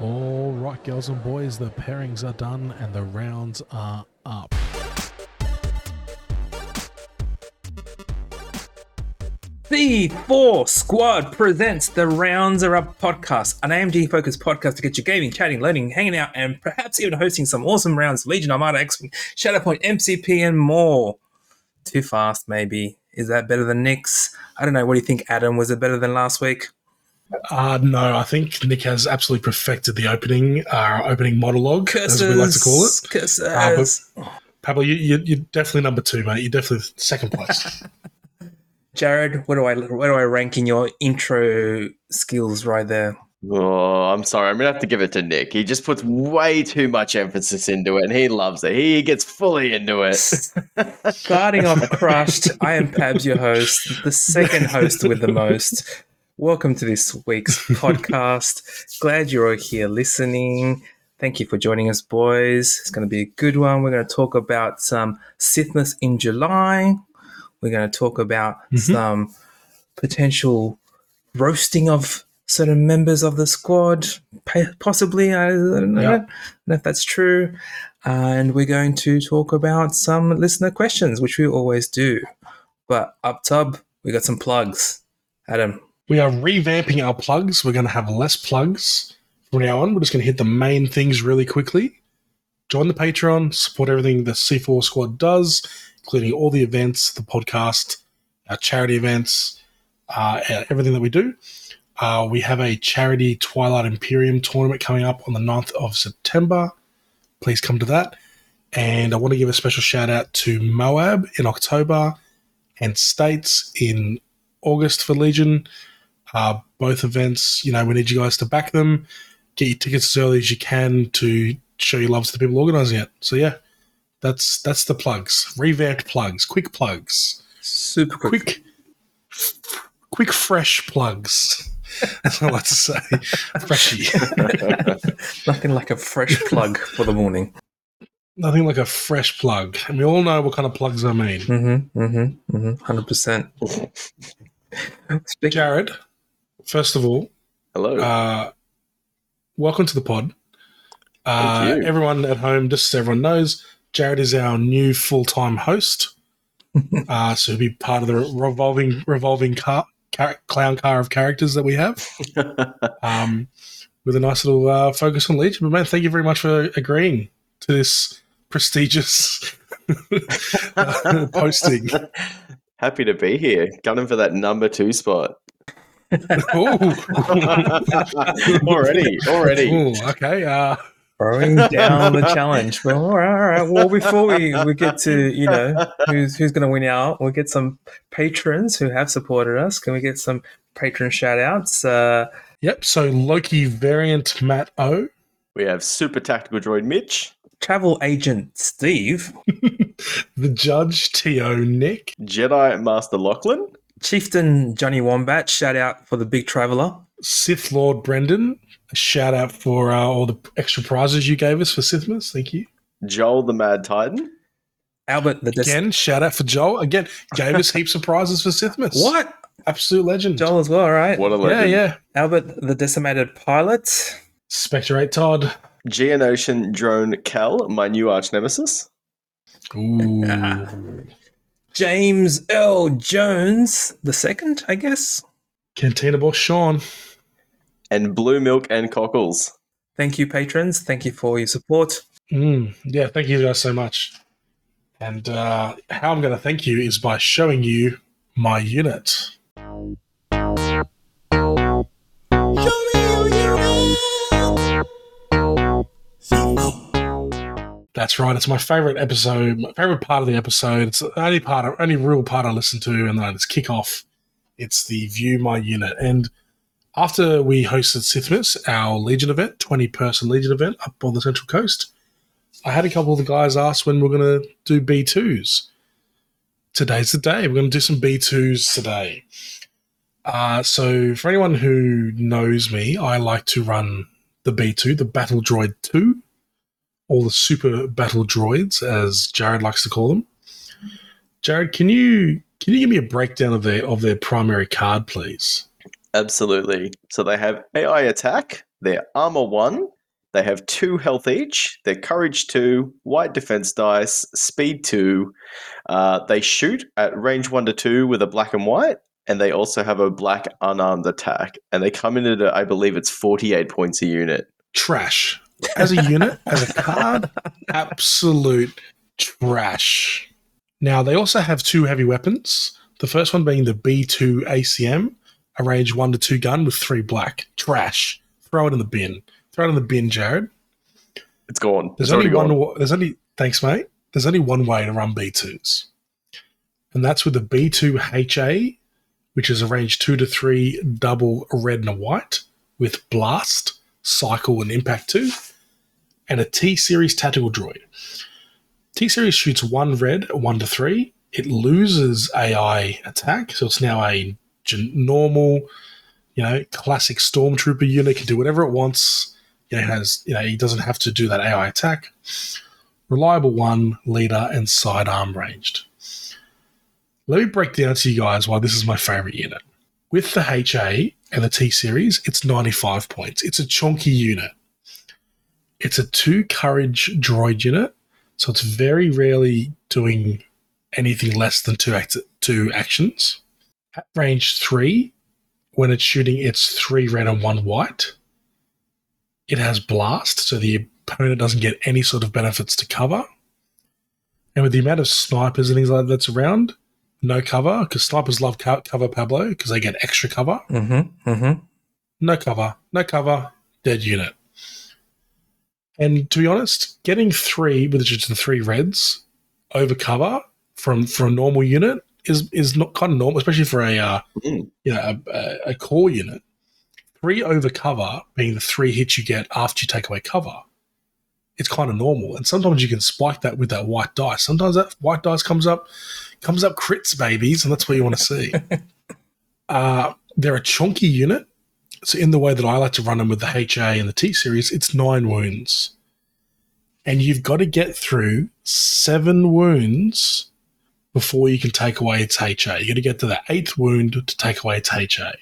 All right, girls and boys, the pairings are done and the rounds are up. The Four Squad presents the Rounds Are Up podcast, an AMG focused podcast to get you gaming, chatting, learning, hanging out, and perhaps even hosting some awesome rounds Legion Armada, X Wing, Shatterpoint, MCP, and more. Too fast, maybe. Is that better than Nick's? I don't know. What do you think, Adam? Was it better than last week? Uh, no, I think Nick has absolutely perfected the opening, our opening monologue, Curses. as we like to call it. Curses. Uh, Pablo, you, you, you're definitely number two, mate. You're definitely second place. Jared, what do I where do I rank in your intro skills right there? Oh, I'm sorry. I'm gonna have to give it to Nick. He just puts way too much emphasis into it, and he loves it. He gets fully into it. Starting off crushed, I am Pabs, your host, the second host with the most. Welcome to this week's podcast. Glad you're all here listening. Thank you for joining us, boys. It's going to be a good one. We're going to talk about some Sithmas in July. We're going to talk about Mhm. some potential roasting of certain members of the squad, possibly. I don't know, Yeah. I don't know if that's true. And we're going to talk about some listener questions, which we always do. But up top, we got some plugs. Adam, we are revamping our plugs. We're going to have less plugs from now on. We're just going to hit the main things really quickly. Join the Patreon, support everything the C4 Squad does, including all the events, the podcast, our charity events, uh, everything that we do. Uh, we have a charity Twilight Imperium tournament coming up on the 9th of September. Please come to that. And I want to give a special shout out to Moab in October and States in August for Legion. Uh, both events, you know, we need you guys to back them. Get your tickets as early as you can to show your love to the people organising it. So yeah, that's that's the plugs. Revamped plugs, quick plugs, super quick. quick, quick fresh plugs. That's what I like to say. Freshy. Nothing like a fresh plug for the morning. Nothing like a fresh plug. And we all know what kind of plugs I mean. Mm-hmm, mm-hmm, mm-hmm, 100%. Jared, first of all, Hello. Uh, welcome to the pod. Uh, Thank you. everyone at home, just so everyone knows, Jared is our new full time host. uh, so he'll be part of the revolving revolving car, car, clown car of characters that we have. Um, with a nice little uh, focus on Legion. But man, thank you very much for agreeing to this prestigious posting. Happy to be here. Gunning for that number two spot. Ooh. already, already. Ooh, okay. Uh, throwing down the challenge. Well, all right, all right. Well, before we, we get to you know who's who's going to win out, we'll get some patrons who have supported us. Can we get some patron shout outs? Uh, Yep. So Loki variant Matt O, We have super tactical droid Mitch, travel agent Steve, the Judge To Nick, Jedi Master Lachlan, Chieftain Johnny Wombat. Shout out for the big traveler. Sith Lord Brendan. Shout out for uh, all the extra prizes you gave us for Sithmas. Thank you. Joel the Mad Titan, Albert the Des- Again, shout out for Joel. Again, gave us heaps of prizes for Sithmas. what Absolute legend. Joel as well. right? what a Yeah, legend. yeah. Albert the decimated pilot. Spectre 8 Todd. Geonosian Drone Cal, my new arch nemesis. Ooh. James L. Jones the second, I guess. Cantina Boss Sean. And Blue Milk and Cockles. Thank you, patrons. Thank you for your support. Mm, yeah, thank you guys so much. And uh, how I'm going to thank you is by showing you my unit. That's right. It's my favorite episode, my favorite part of the episode. It's the only part, only real part I listen to, and then it's kickoff. It's the view my unit. And after we hosted Sithmas, our Legion event, twenty person Legion event up on the Central Coast, I had a couple of the guys ask when we're going to do B twos. Today's the day. We're going to do some B twos today. Uh, so for anyone who knows me, I like to run the B two, the Battle Droid two all the super battle droids, as Jared likes to call them. Jared, can you can you give me a breakdown of their of their primary card, please? Absolutely. So they have AI attack, They're armor one. They have two health each. They're courage two, white defense dice, speed two. Uh, they shoot at range one to two with a black and white, and they also have a black unarmed attack. And they come in at, I believe it's 48 points a unit. Trash. As a unit, as a card, absolute trash. Now, they also have two heavy weapons. The first one being the B2 ACM, a range 1 to 2 gun with 3 black. Trash. Throw it in the bin. Throw it in the bin, Jared. It's gone. There's It's only one. gone. There's only thanks, mate. There's only one way to run B2s, and that's with the B2 HA, which is a range two to three double red and a white with blast, cycle, and impact two, and a T series tactical droid. T series shoots one red, one to three. It loses AI attack, so it's now a normal, you know, classic stormtrooper unit. Can do whatever it wants you know, has you know he doesn't have to do that AI attack. Reliable one, leader, and sidearm ranged. Let me break down to you guys why this is my favorite unit. With the HA and the T series, it's 95 points. It's a chunky unit. It's a two courage droid unit, so it's very rarely doing anything less than two act- two actions. At range three, when it's shooting, it's three red and one white. It has blast, so the opponent doesn't get any sort of benefits to cover. And with the amount of snipers and things like that that's around, no cover because snipers love co- cover Pablo because they get extra cover. Mm-hmm. Mm-hmm. No cover, no cover, dead unit. And to be honest, getting three with just the three reds over cover from for a normal unit is is not kind of normal, especially for a uh, Mm. you know a, a, a core unit. Three over cover being the three hits you get after you take away cover. It's kind of normal, and sometimes you can spike that with that white dice. Sometimes that white dice comes up, comes up crits, babies, and that's what you want to see. uh, they're a chunky unit, so in the way that I like to run them with the HA and the T series, it's nine wounds, and you've got to get through seven wounds before you can take away its HA. You got to get to the eighth wound to take away its HA.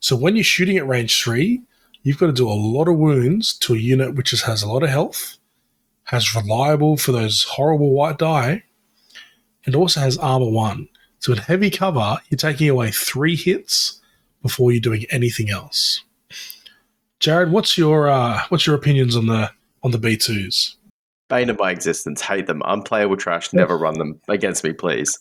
So when you're shooting at range three, you've got to do a lot of wounds to a unit which is, has a lot of health, has reliable for those horrible white die, and also has armor one. So in heavy cover, you're taking away three hits before you're doing anything else. Jared, what's your uh, what's your opinions on the on the B twos? Bane of my existence. Hate them. Unplayable trash. Never run them against me, please.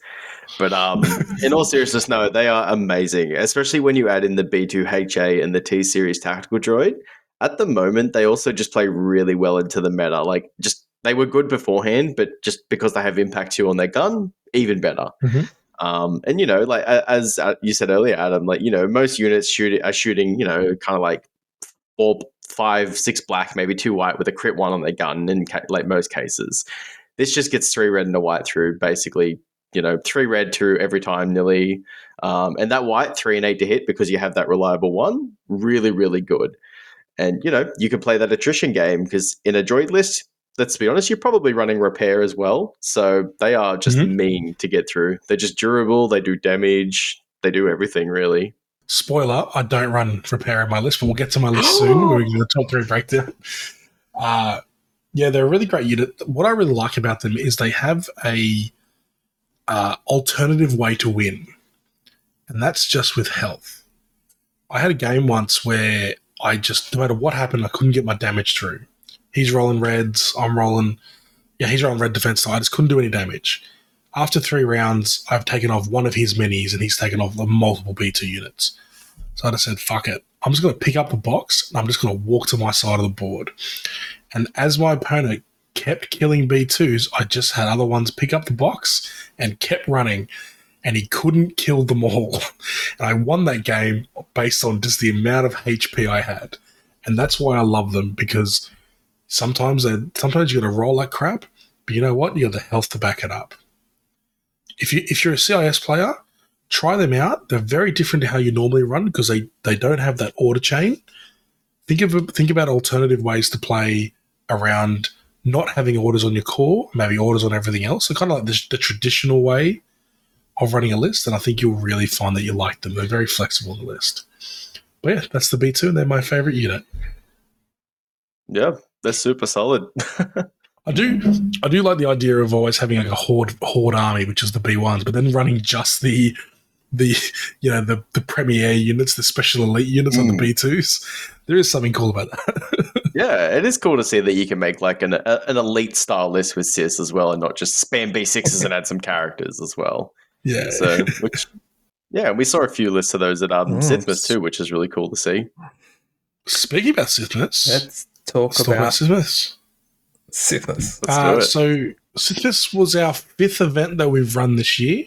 But um, in all seriousness, no, they are amazing. Especially when you add in the B2HA and the T Series tactical droid. At the moment, they also just play really well into the meta. Like, just they were good beforehand, but just because they have impact two on their gun, even better. Mhm. Um, and you know, like as uh, you said earlier, Adam, like you know, most units shoot are shooting, you know, kind of like four, five, six black, maybe two white with a crit one on their gun in ca- like most cases. This just gets three red and a white through basically, you know, three red through every time nearly. Um, and that white, three and eight to hit because you have that reliable one, really, really good. And, you know, you can play that attrition game because in a droid list, let's be honest, you're probably running repair as well. So they are just Mhm. mean to get through. They're just durable, they do damage, they do everything really. Spoiler: I don't run repair in my list, but we'll get to my list soon. We're going to top three breakdown. Uh, yeah, they're a really great unit. What I really like about them is they have a uh, alternative way to win, and that's just with health. I had a game once where I just, no matter what happened, I couldn't get my damage through. He's rolling reds, I'm rolling, yeah, he's rolling red defense. So I just couldn't do any damage. After three rounds, I've taken off one of his minis, and he's taken off the multiple B2 units. So I just said, fuck it. I'm just going to pick up the box and I'm just going to walk to my side of the board. And as my opponent kept killing B2s, I just had other ones pick up the box and kept running. And he couldn't kill them all. And I won that game based on just the amount of HP I had. And that's why I love them because sometimes they sometimes you got to roll like crap, but you know what? You got the health to back it up. If you if you're a CIS player, try them out. They're very different to how you normally run because they they don't have that order chain. Think of think about alternative ways to play around not having orders on your core, maybe orders on everything else. So kind of like the, the traditional way of running a list, and I think you'll really find that you like them. They're very flexible in the list. But yeah, that's the B2, and they're my favorite unit. Yeah, they're super solid. I do, I do like the idea of always having like a horde horde army, which is the B ones, but then running just the the you know the the premier units, the special elite units on the Mm. B twos. There is something cool about that. yeah, it is cool to see that you can make like an a, an elite style list with CIS as well, and not just spam B sixes and add some characters as well. yeah. So, which yeah, we saw a few lists of those at um, Mm. Sithmas too, which is really cool to see. Speaking about Sithmas, Let's talk let's talk about about Sithmas. Uh, so Sithmas was our fifth event that we've run this year.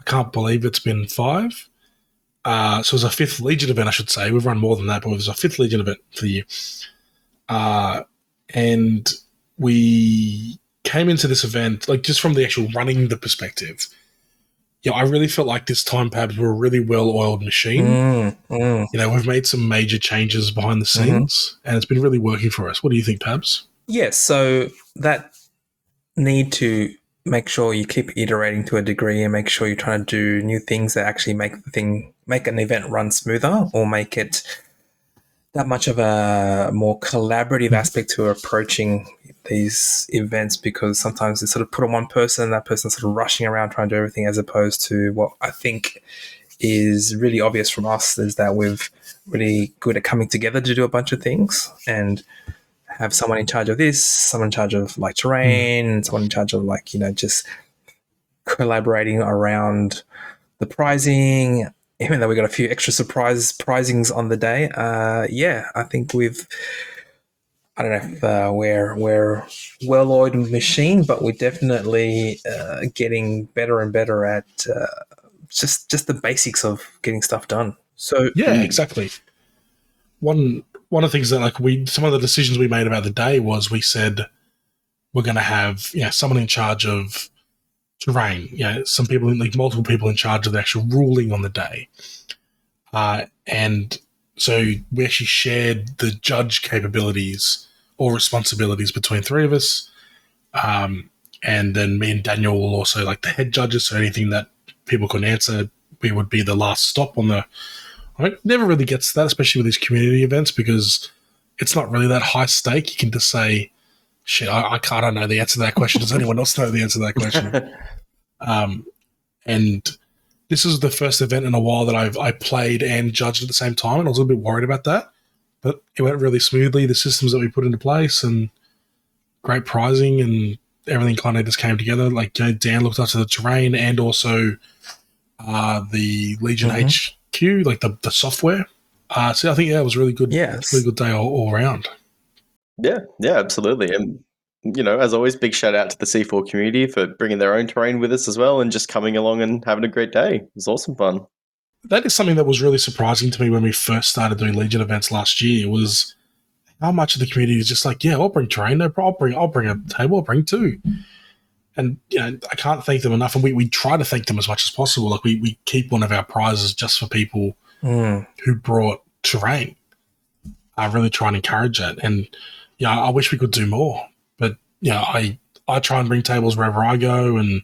I can't believe it's been five. Uh, so it was our fifth Legion event, I should say. We've run more than that, but it was our fifth Legion event for the year. Uh, and we came into this event, like just from the actual running the perspective. Yeah, I really felt like this time, Pabs, were a really well oiled machine. Mm, mm. You know, we've made some major changes behind the scenes, and it's been really working for us. What do you think, Pabs? Yes, so that need to make sure you keep iterating to a degree and make sure you're trying to do new things that actually make the thing make an event run smoother or make it that much of a more collaborative mm-hmm. aspect to approaching these events because sometimes it's sort of put on one person, that person's sort of rushing around trying to do everything as opposed to what I think is really obvious from us is that we're really good at coming together to do a bunch of things and have someone in charge of this, someone in charge of like terrain, and someone in charge of like, you know, just collaborating around the prizing. Even though we got a few extra surprise prizings on the day, uh, yeah, I think we've. I don't know if uh, we're we're well-oiled machine, but we're definitely uh, getting better and better at uh, just just the basics of getting stuff done. So Yeah, Mm. exactly. One one of the things that like we some of the decisions we made about the day was we said we're going to have you know someone in charge of terrain. You know, some people like multiple people in charge of the actual ruling on the day, uh, and so we actually shared the judge capabilities or responsibilities between three of us. Um, and then me and Daniel will also like the head judges. So anything that people couldn't answer, we would be the last stop on the I never really gets that, especially with these community events, because it's not really that high stake. You can just say, "Shit, I, I can't. I know the answer to that question. Does anyone else know the answer to that question?" um, and this is the first event in a while that I've I played and judged at the same time, and I was a little bit worried about that. But it went really smoothly. The systems that we put into place and great prizing and everything kind of just came together. Like you know, Dan looked after the terrain and also uh, the Legion HQ, like the, the software. Uh, so I think yeah, it was really good. yes, really good day all, all around. Yeah, yeah, absolutely. And you know, as always, big shout out to the C4 community for bringing their own terrain with us as well, and just coming along and having a great day. It was awesome fun. That is something that was really surprising to me when we first started doing Legion events last year. Was how much of the community is just like, yeah, I'll bring terrain, no problem. I'll bring, I'll bring a table, I'll bring two. And you know, I can't thank them enough. And we, we try to thank them as much as possible. Like we, we keep one of our prizes just for people Mm. who brought terrain. I really try and encourage that. And yeah, I wish we could do more. But yeah, I I try and bring tables wherever I go, and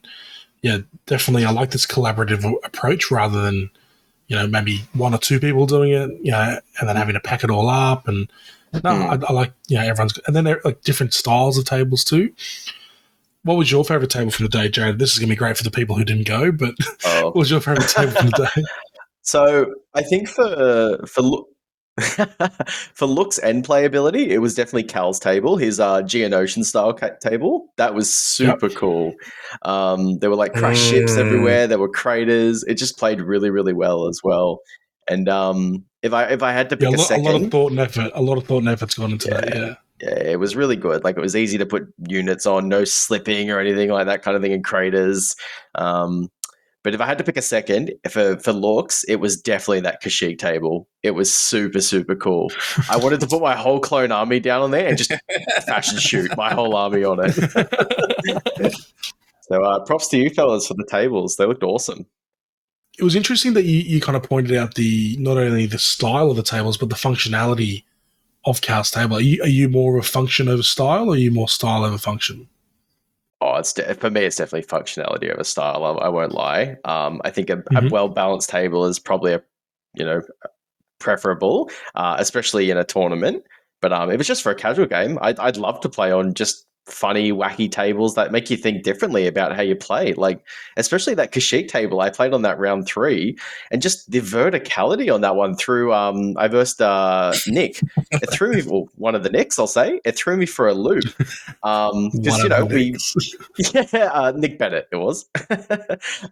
yeah, definitely I like this collaborative approach rather than you know maybe one or two people doing it, you know, and then having to pack it all up. And no, hmm. I, I like yeah, everyone's and then there are like different styles of tables too. What was your favorite table for the day, Jared? This is gonna be great for the people who didn't go, but Oh, what was your favorite table for the day? So I think for for for looks and playability, it was definitely Cal's table, his uh, Geonosian style ca- table. That was super cool. Um, there were like crashed ships Mm. everywhere. There were craters. It just played really, really well as well. And um, if I if I had to pick a, a lot, a second, lot of thought and effort. A lot of thought and effort's gone into that. Yeah. Yeah. yeah, it was really good. Like it was easy to put units on, no slipping or anything like that kind of thing in craters. Um, but if I had to pick a second for for looks, it was definitely that Kashyyyk table. It was super super cool. I wanted to put my whole clone army down on there and just fashion shoot my whole army on it. So uh, props to you fellas for the tables. They looked awesome. it was interesting that you, you kind of pointed out the not only the style of the tables but the functionality of Cal's table. Are you, are you more of a function over style, or are you more style over function? Oh, it's de- for me. It's definitely functionality over style. I, I won't lie. Um, I think a, a Mhm. well balanced table is probably a you know preferable, uh, especially in a tournament. But um, if it's just for a casual game, I'd, I'd love to play on just funny, wacky tables that make you think differently about how you play. Like, especially that Kashyyyk table I played on that round three, and just the verticality on that one through. Um, I versed uh, Nick. It threw me. Well, one of the Nicks, I'll say. It threw me for a loop. Um, because you know we, yeah, uh, Nick Bennett it was.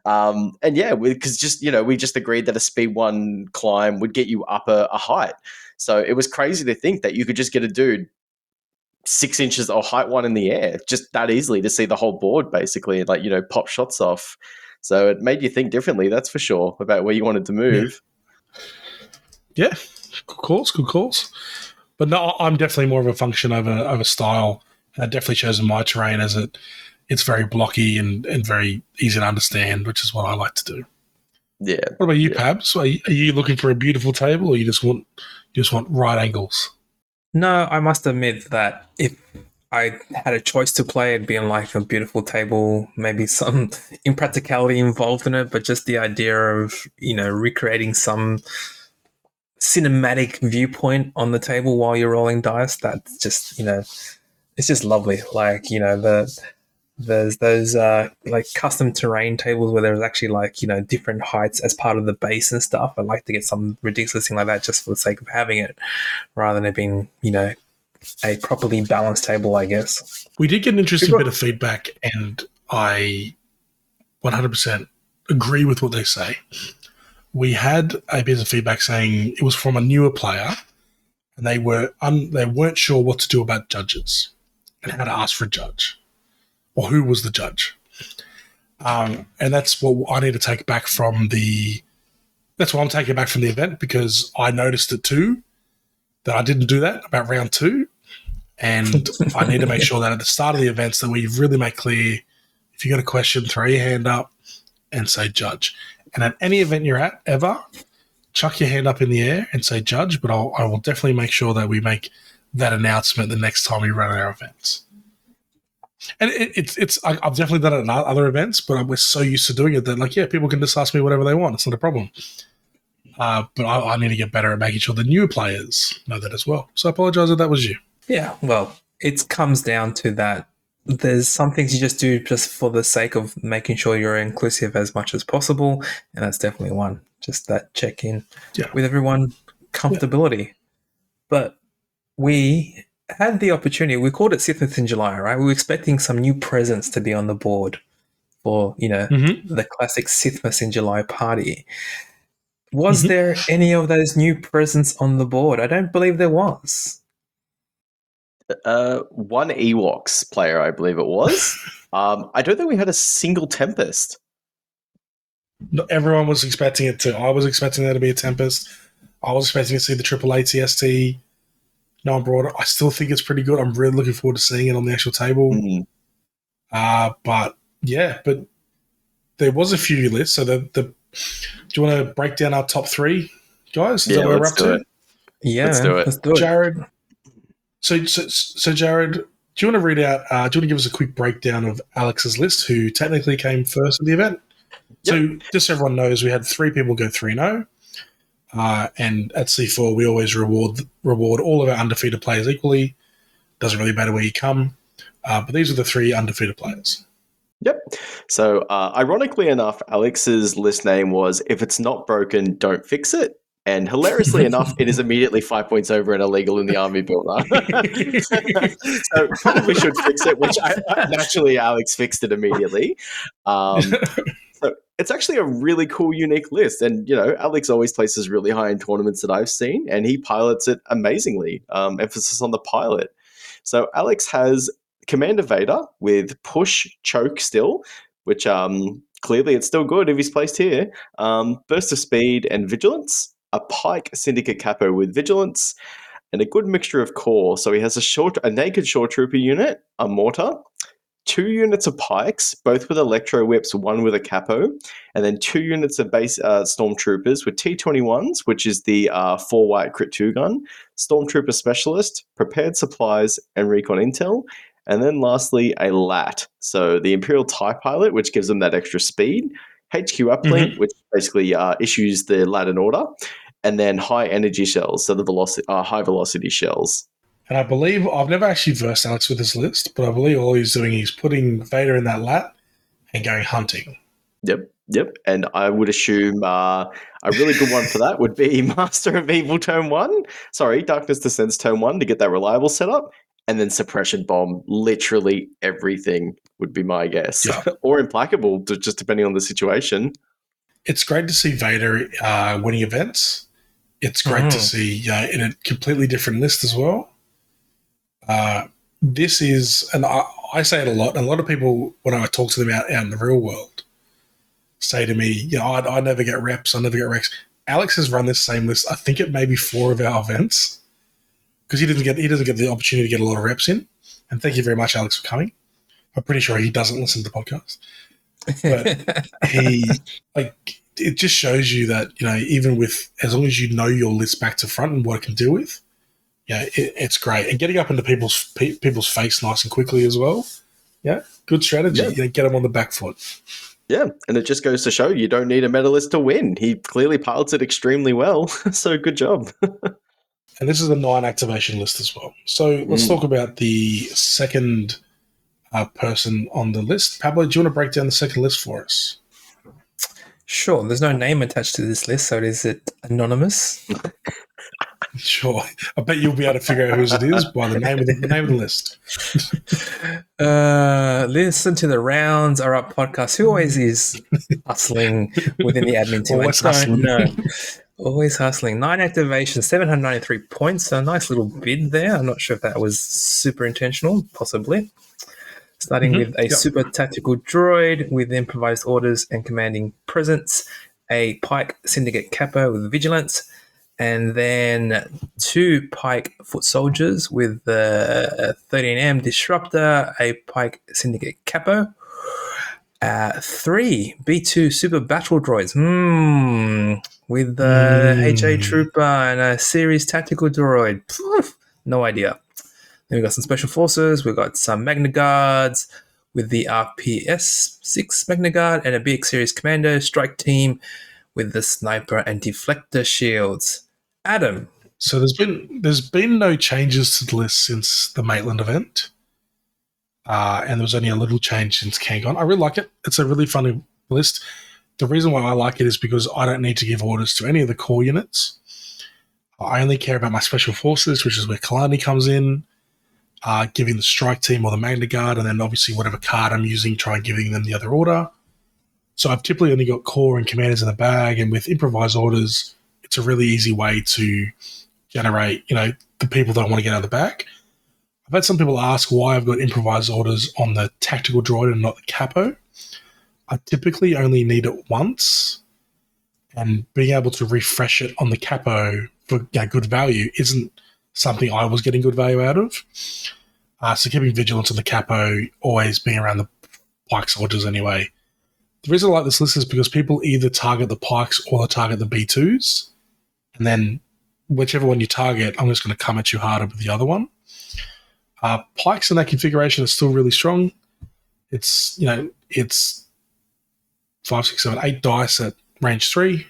um, and yeah, because just you know we just agreed that a speed one climb would get you up a, a height. So it was crazy to think that you could just get a dude six inches or height one in the air just that easily to see the whole board basically like you know pop shots off. So it made you think differently that's for sure about where you wanted to move. Yeah, yeah. good calls good calls. But no i'm definitely more of a function over over style. And definitely shows in my terrain as it it's very blocky and, and very easy to understand which is what i like to do. Yeah. What about you yeah. pabs? Are you, are you looking for a beautiful table or you just want you just want right angles No, I must admit that if I had a choice to play, it'd be like a beautiful table, maybe some impracticality involved in it, but just the idea of, you know, recreating some cinematic viewpoint on the table while you're rolling dice, that's just, you know, it's just lovely. Like, you know, the there's those uh, like custom terrain tables where there's actually like you know different heights as part of the base and stuff. I like to get some ridiculous thing like that just for the sake of having it, rather than it being you know a properly balanced table. I guess we did get an interesting bit of feedback, and I 100% agree with what they say. We had a bit of feedback saying it was from a newer player, and they were un- they weren't sure what to do about judges and how to ask for a judge or who was the judge. Um, and that's what I need to take back from the. That's what I'm taking back from the event because I noticed it too that I didn't do that about round two, and I need to make sure that at the start of the events that we really make clear if you got a question, throw your hand up and say judge. And at any event you're at ever, chuck your hand up in the air and say judge. But I'll, I will definitely make sure that we make that announcement the next time we run our events and it, it's it's I, have definitely done it at other events, but we're so used to doing it that like yeah, people can just ask me whatever they want. It's not a problem. Uh, but I, I, need to get better at making sure the new players know that as well. So I apologize if that was you. Yeah, well, it comes down to that. There's some things you just do just for the sake of making sure you're inclusive as much as possible, and that's definitely one. Just that check in yeah. with everyone, comfortability. Yeah. But we had the opportunity. We called it Sithmas in July, right? We were expecting some new presence to be on the board for you know mm-hmm. the classic Sithmas in July party. Was Mm-hmm. there any of those new presents on the board? I don't believe there was. uh, one ewoks player i believe it was um, i don't think we had a single tempest No, everyone was expecting it to. I was expecting there to be a Tempest. I was expecting to see the triple ATST. No one brought it. I still think it's pretty good. I'm really looking forward to seeing it on the actual table. Mhm. Uh, but yeah, but there was a few lists. So the the do you want to break down our top three, guys? Is Yeah, that let's up do to? it. Yeah, Let's do it. Let's do it. Jared. So, so so Jared, do you want to read out? Uh, do you want to give us a quick breakdown of Alex's list, who technically came first at the event? So just so everyone knows, we had three people go three three zero. Uh, and at C4, we always reward reward all of our undefeated players equally. Doesn't really matter where you come. Uh, but these are the three undefeated players. Yep. So, uh, ironically enough, Alex's list name was "If it's not broken, don't fix it." And hilariously enough, it is immediately five points over and illegal in the army builder. so probably should fix it, which I, naturally Alex fixed it immediately. Um, so it's actually a really cool, unique list. And, you know, Alex always places really high in tournaments that I've seen, and he pilots it amazingly. Um, emphasis on the pilot. So Alex has Commander Vader with push choke still, which um, clearly it's still good if he's placed here. Um, burst of speed and vigilance. A Pike Syndicate Capo with vigilance, and a good mixture of core. So he has a shore, a naked shore trooper unit, a mortar, two units of pikes, both with electro whips, one with a capo, and then two units of base uh, stormtroopers with T21s, which is the uh, four white crit two gun, stormtrooper specialist, prepared supplies, and recon intel. And then lastly, a LAT. So the Imperial TIE pilot, which gives them that extra speed, HQ uplink, which basically uh, issues the LAT and order, and then high energy shells, so the velocity, uh, high velocity shells. And I believe I've never actually versed Alex with this list, but I believe all he's doing is putting Vader in that lap and going hunting. Yep, yep. And I would assume uh, a really good one for that would be Master of Evil Turn 1. Sorry, Darkness Descends Turn 1 to get that reliable setup. And then Suppression Bomb, literally everything would be my guess. Yeah. or Implacable, just depending on the situation. It's great to see Vader uh, winning events. It's great to Mhm. see uh, in a completely different list as well. Uh, this is, and I, I say it a lot, and a lot of people, when I talk to them out, out in the real world, say to me, you know, I, I never get reps, I never get reps. Alex has run this same list, I think it may be four of our events, because he doesn't get he doesn't get the opportunity to get a lot of reps in. And thank you very much, Alex, for coming. I'm pretty sure he doesn't listen to the podcast But- he like it just shows you that you know even with as long as you know your list back to front and what it can do with yeah it, it's great and getting up into people's pe- people's face nice and quickly as well yeah good strategy Yeah. you know, get them on the back foot Yeah, and it just goes to show you don't need a medalist to win. He clearly pilots it extremely well. so good job. and this is a nine activation list as well so let's Mm. talk about the second uh, person on the list pablo do you want to break down the second list for us Sure, there's no name attached to this list, so is it anonymous? sure i bet you'll be able to figure out whose it is by the name of the, the name of the list Uh, listen to the rounds are up podcast. Who always is hustling within the admin team? Always hustling. know. Always hustling. Nine activations, 793 points. So a nice little bid there. I'm not sure if that was super intentional, possibly. Starting Mhm. with a Yep. super tactical droid with improvised orders and commanding presence, a Pike Syndicate Capo with vigilance, and then two Pike Foot Soldiers with the 13M Disruptor, a Pike Syndicate Capo, uh, three B2 Super Battle Droids, hmm, with the Hmm. HA Trooper and a Series Tactical Droid. Poof, no idea. Then we've got some Special Forces, we've got some Magna Guards with the RPS 6 Magna Guard and a BX Series Commando Strike Team with the Sniper and Deflector Shields. Adam, So there's been there's been no changes to the list since the Maitland event, uh, and there was only a little change since Kangon. I really like it. It's a really funny list. The reason why I like it is because I don't need to give orders to any of the core units. I only care about my special forces, which is where Kalani comes in, uh, giving the strike team or the Magna Guard, and then obviously whatever card I'm using, try giving them the other order. So I've typically only got core and commanders in the bag, and with improvised orders, it's a really easy way to generate, you know, the people that want to get out of the back. I've had some people ask why I've got improvised orders on the tactical droid and not the capo. I typically only need it once, and being able to refresh it on the capo for you know, good value isn't something I was getting good value out of. Uh, so keeping vigilance on the capo, always being around the pike soldiers anyway. The reason I like this list is because people either target the pikes or they target the B2s, and then whichever one you target, I'm just going to come at you harder with the other one. Uh, pikes in that configuration are still really strong. It's you know it's five, six, seven, eight dice at range three,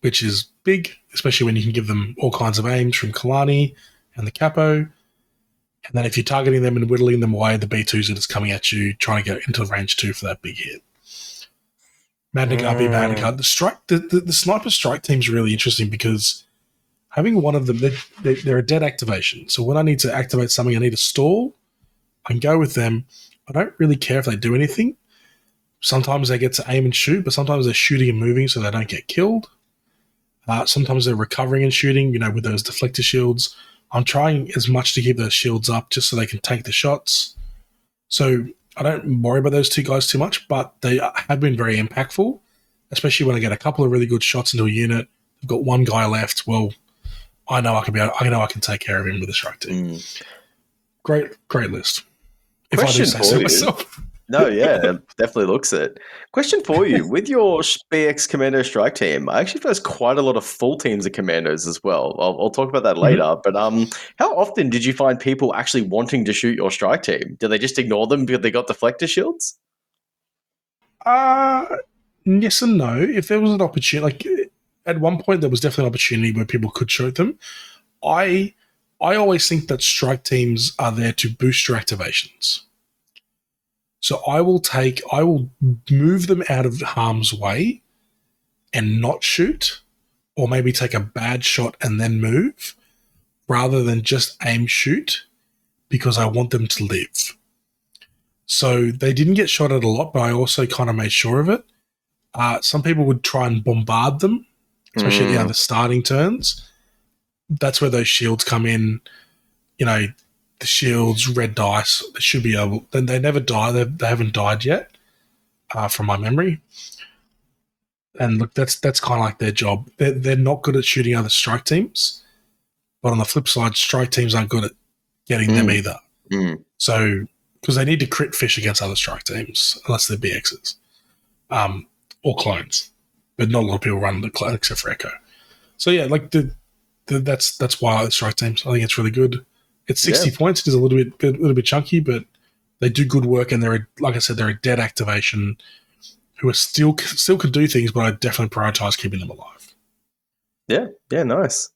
which is big, especially when you can give them all kinds of aims from Kalani and the Capo. And then if you're targeting them and whittling them away, the B2s are just coming at you, trying to get into range two for that big hit. Magna Guard, Mm. Magna Guard. The strike, the, the, the sniper strike team's really interesting because having one of them, they, they, they're a dead activation. So when I need to activate something, I need to stall. I can go with them. I don't really care if they do anything. Sometimes they get to aim and shoot, but sometimes they're shooting and moving so they don't get killed. Uh, sometimes they're recovering and shooting, you know, with those deflector shields. I'm trying as much to keep those shields up just so they can take the shots. So I don't worry about those two guys too much, but they have been very impactful, especially when I get a couple of really good shots into a unit. I've got one guy left. Well, I know I can be. I know I can take care of him with a strike team. Mm. Great, great list. If Question I do say so myself. No, yeah, it definitely looks it. Question for you: With your BX Commando Strike team, I actually there's quite a lot of full teams of commandos as well. I'll, I'll talk about that Mm-hmm. later. But um, how often did you find people actually wanting to shoot your strike team? Did they just ignore them because they got deflector shields? Uh yes and no. If there was an opportunity, like at one point, there was definitely an opportunity where people could shoot them. I I always think that strike teams are there to boost your activations. So I will take, I will move them out of harm's way and not shoot, or maybe take a bad shot and then move, rather than just aim shoot, because I want them to live. So they didn't get shot at a lot, but I also kind of made sure of it. Uh, some people would try and bombard them, especially at the Mm. other starting turns. That's where those shields come in. You know, the shields, red dice, they should be able. Then they never die. They, they haven't died yet, uh, from my memory. And look, that's that's kind of like their job. They're, they're not good at shooting other strike teams, but on the flip side, strike teams aren't good at getting them Mm. either. Mm. So, because they need to crit fish against other strike teams, unless they're BXs um, or clones. But not a lot of people run the clone except for Echo. So yeah, like the, the that's that's why I like strike teams. I think it's really good. It's sixty points. It is a little bit a little bit chunky, but they do good work, and they're a, like I said, they're a dead activation who are still still could do things, but I definitely prioritize keeping them alive. Yeah, yeah, nice.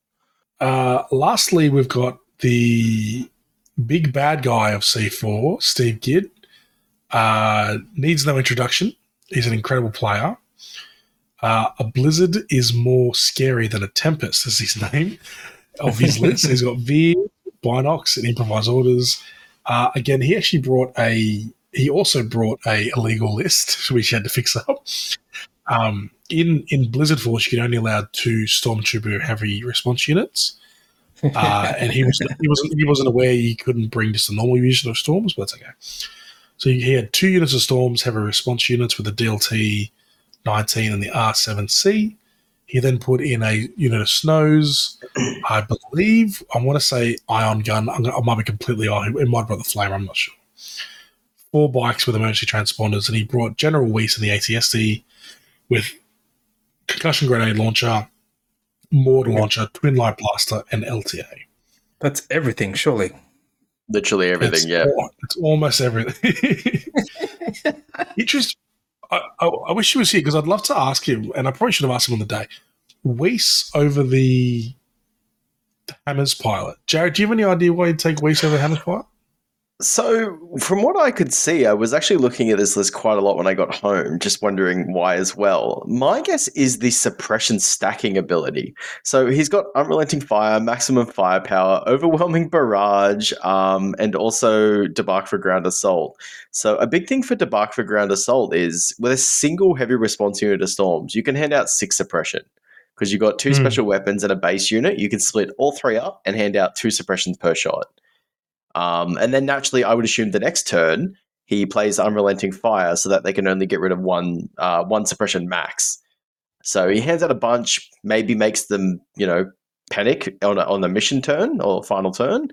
Uh, lastly, we've got the big bad guy of C4, Steve Gidd. Uh, needs no introduction. He's an incredible player. Uh, a blizzard is more scary than a tempest, is his name of his list. He's got Veer, Binox, and Improvise Orders. Uh, again, he actually brought a. He also brought a illegal list, which he had to fix up. Um, in in Blizzard Force, you can only allow two Stormtrooper heavy response units, uh, and he was he wasn't he wasn't aware he couldn't bring just a normal unit of storms, but that's okay. So he had two units of storms, heavy response units with the DLT 19 and the R7C. He then put in a unit of snows. I believe I want to say ion gun. I'm gonna, I might be completely off. It might have brought the flame. I'm not sure. Four bikes with emergency transponders, and he brought General Weiss and the ATST with concussion grenade launcher, mortar launcher, twin light blaster, and LTA. That's everything, surely. Literally everything. It's yeah. al- it's almost everything. Interest. I, I, I wish he was here because I'd love to ask him, and I probably should have asked him on the day. Weiss over the, Hammers pilot. Jared, do you have any idea why you'd take Weiss over Hammers pilot? So, from what I could see, I was actually looking at this list quite a lot when I got home, just wondering why as well. My guess is the suppression stacking ability. So, he's got unrelenting fire, maximum firepower, overwhelming barrage, um, and also debark for ground assault. So, a big thing for debark for ground assault is with a single heavy response unit of storms, you can hand out six suppression. Because you've got two Hmm. special weapons and a base unit, you can split all three up and hand out two suppressions per shot. Um, and then naturally, I would assume the next turn he plays unrelenting fire so that they can only get rid of one uh, one suppression max. So he hands out a bunch, maybe makes them you know panic on a, on the mission turn or final turn.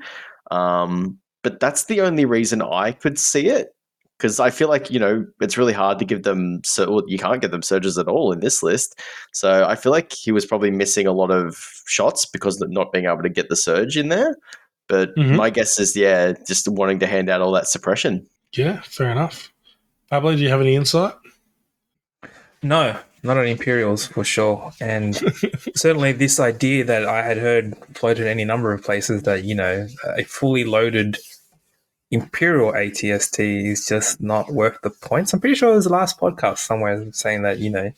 Um, but that's the only reason I could see it because I feel like you know it's really hard to give them so well, you can't give them surges at all in this list. So I feel like he was probably missing a lot of shots because of not being able to get the surge in there. But Mhm. my guess is, yeah, just wanting to hand out all that suppression. Yeah, fair enough. Pablo, do you have any insight? No, not on Imperials for sure. And certainly this idea that I had heard floated any number of places that, you know, a fully loaded Imperial ATST is just not worth the points. I'm pretty sure it was the last podcast somewhere saying that, you know,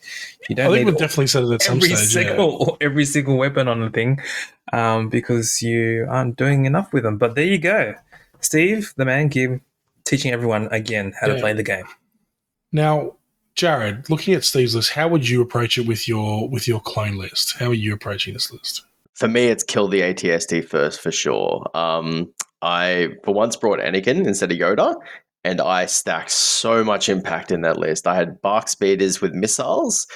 you don't I think need we've definitely said it at some every stage. yeah. single every single weapon on the thing um, because you aren't doing enough with them. But there you go. Steve, the man Gib, teaching everyone again how to play the game. Now, Jared, looking at Steve's list, how would you approach it with your with your clone list? How are you approaching this list? For me, it's kill the ATST first for sure. Um, I for once brought Anakin instead of Yoda, and I stacked so much impact in that list. I had BARC speeders with missiles.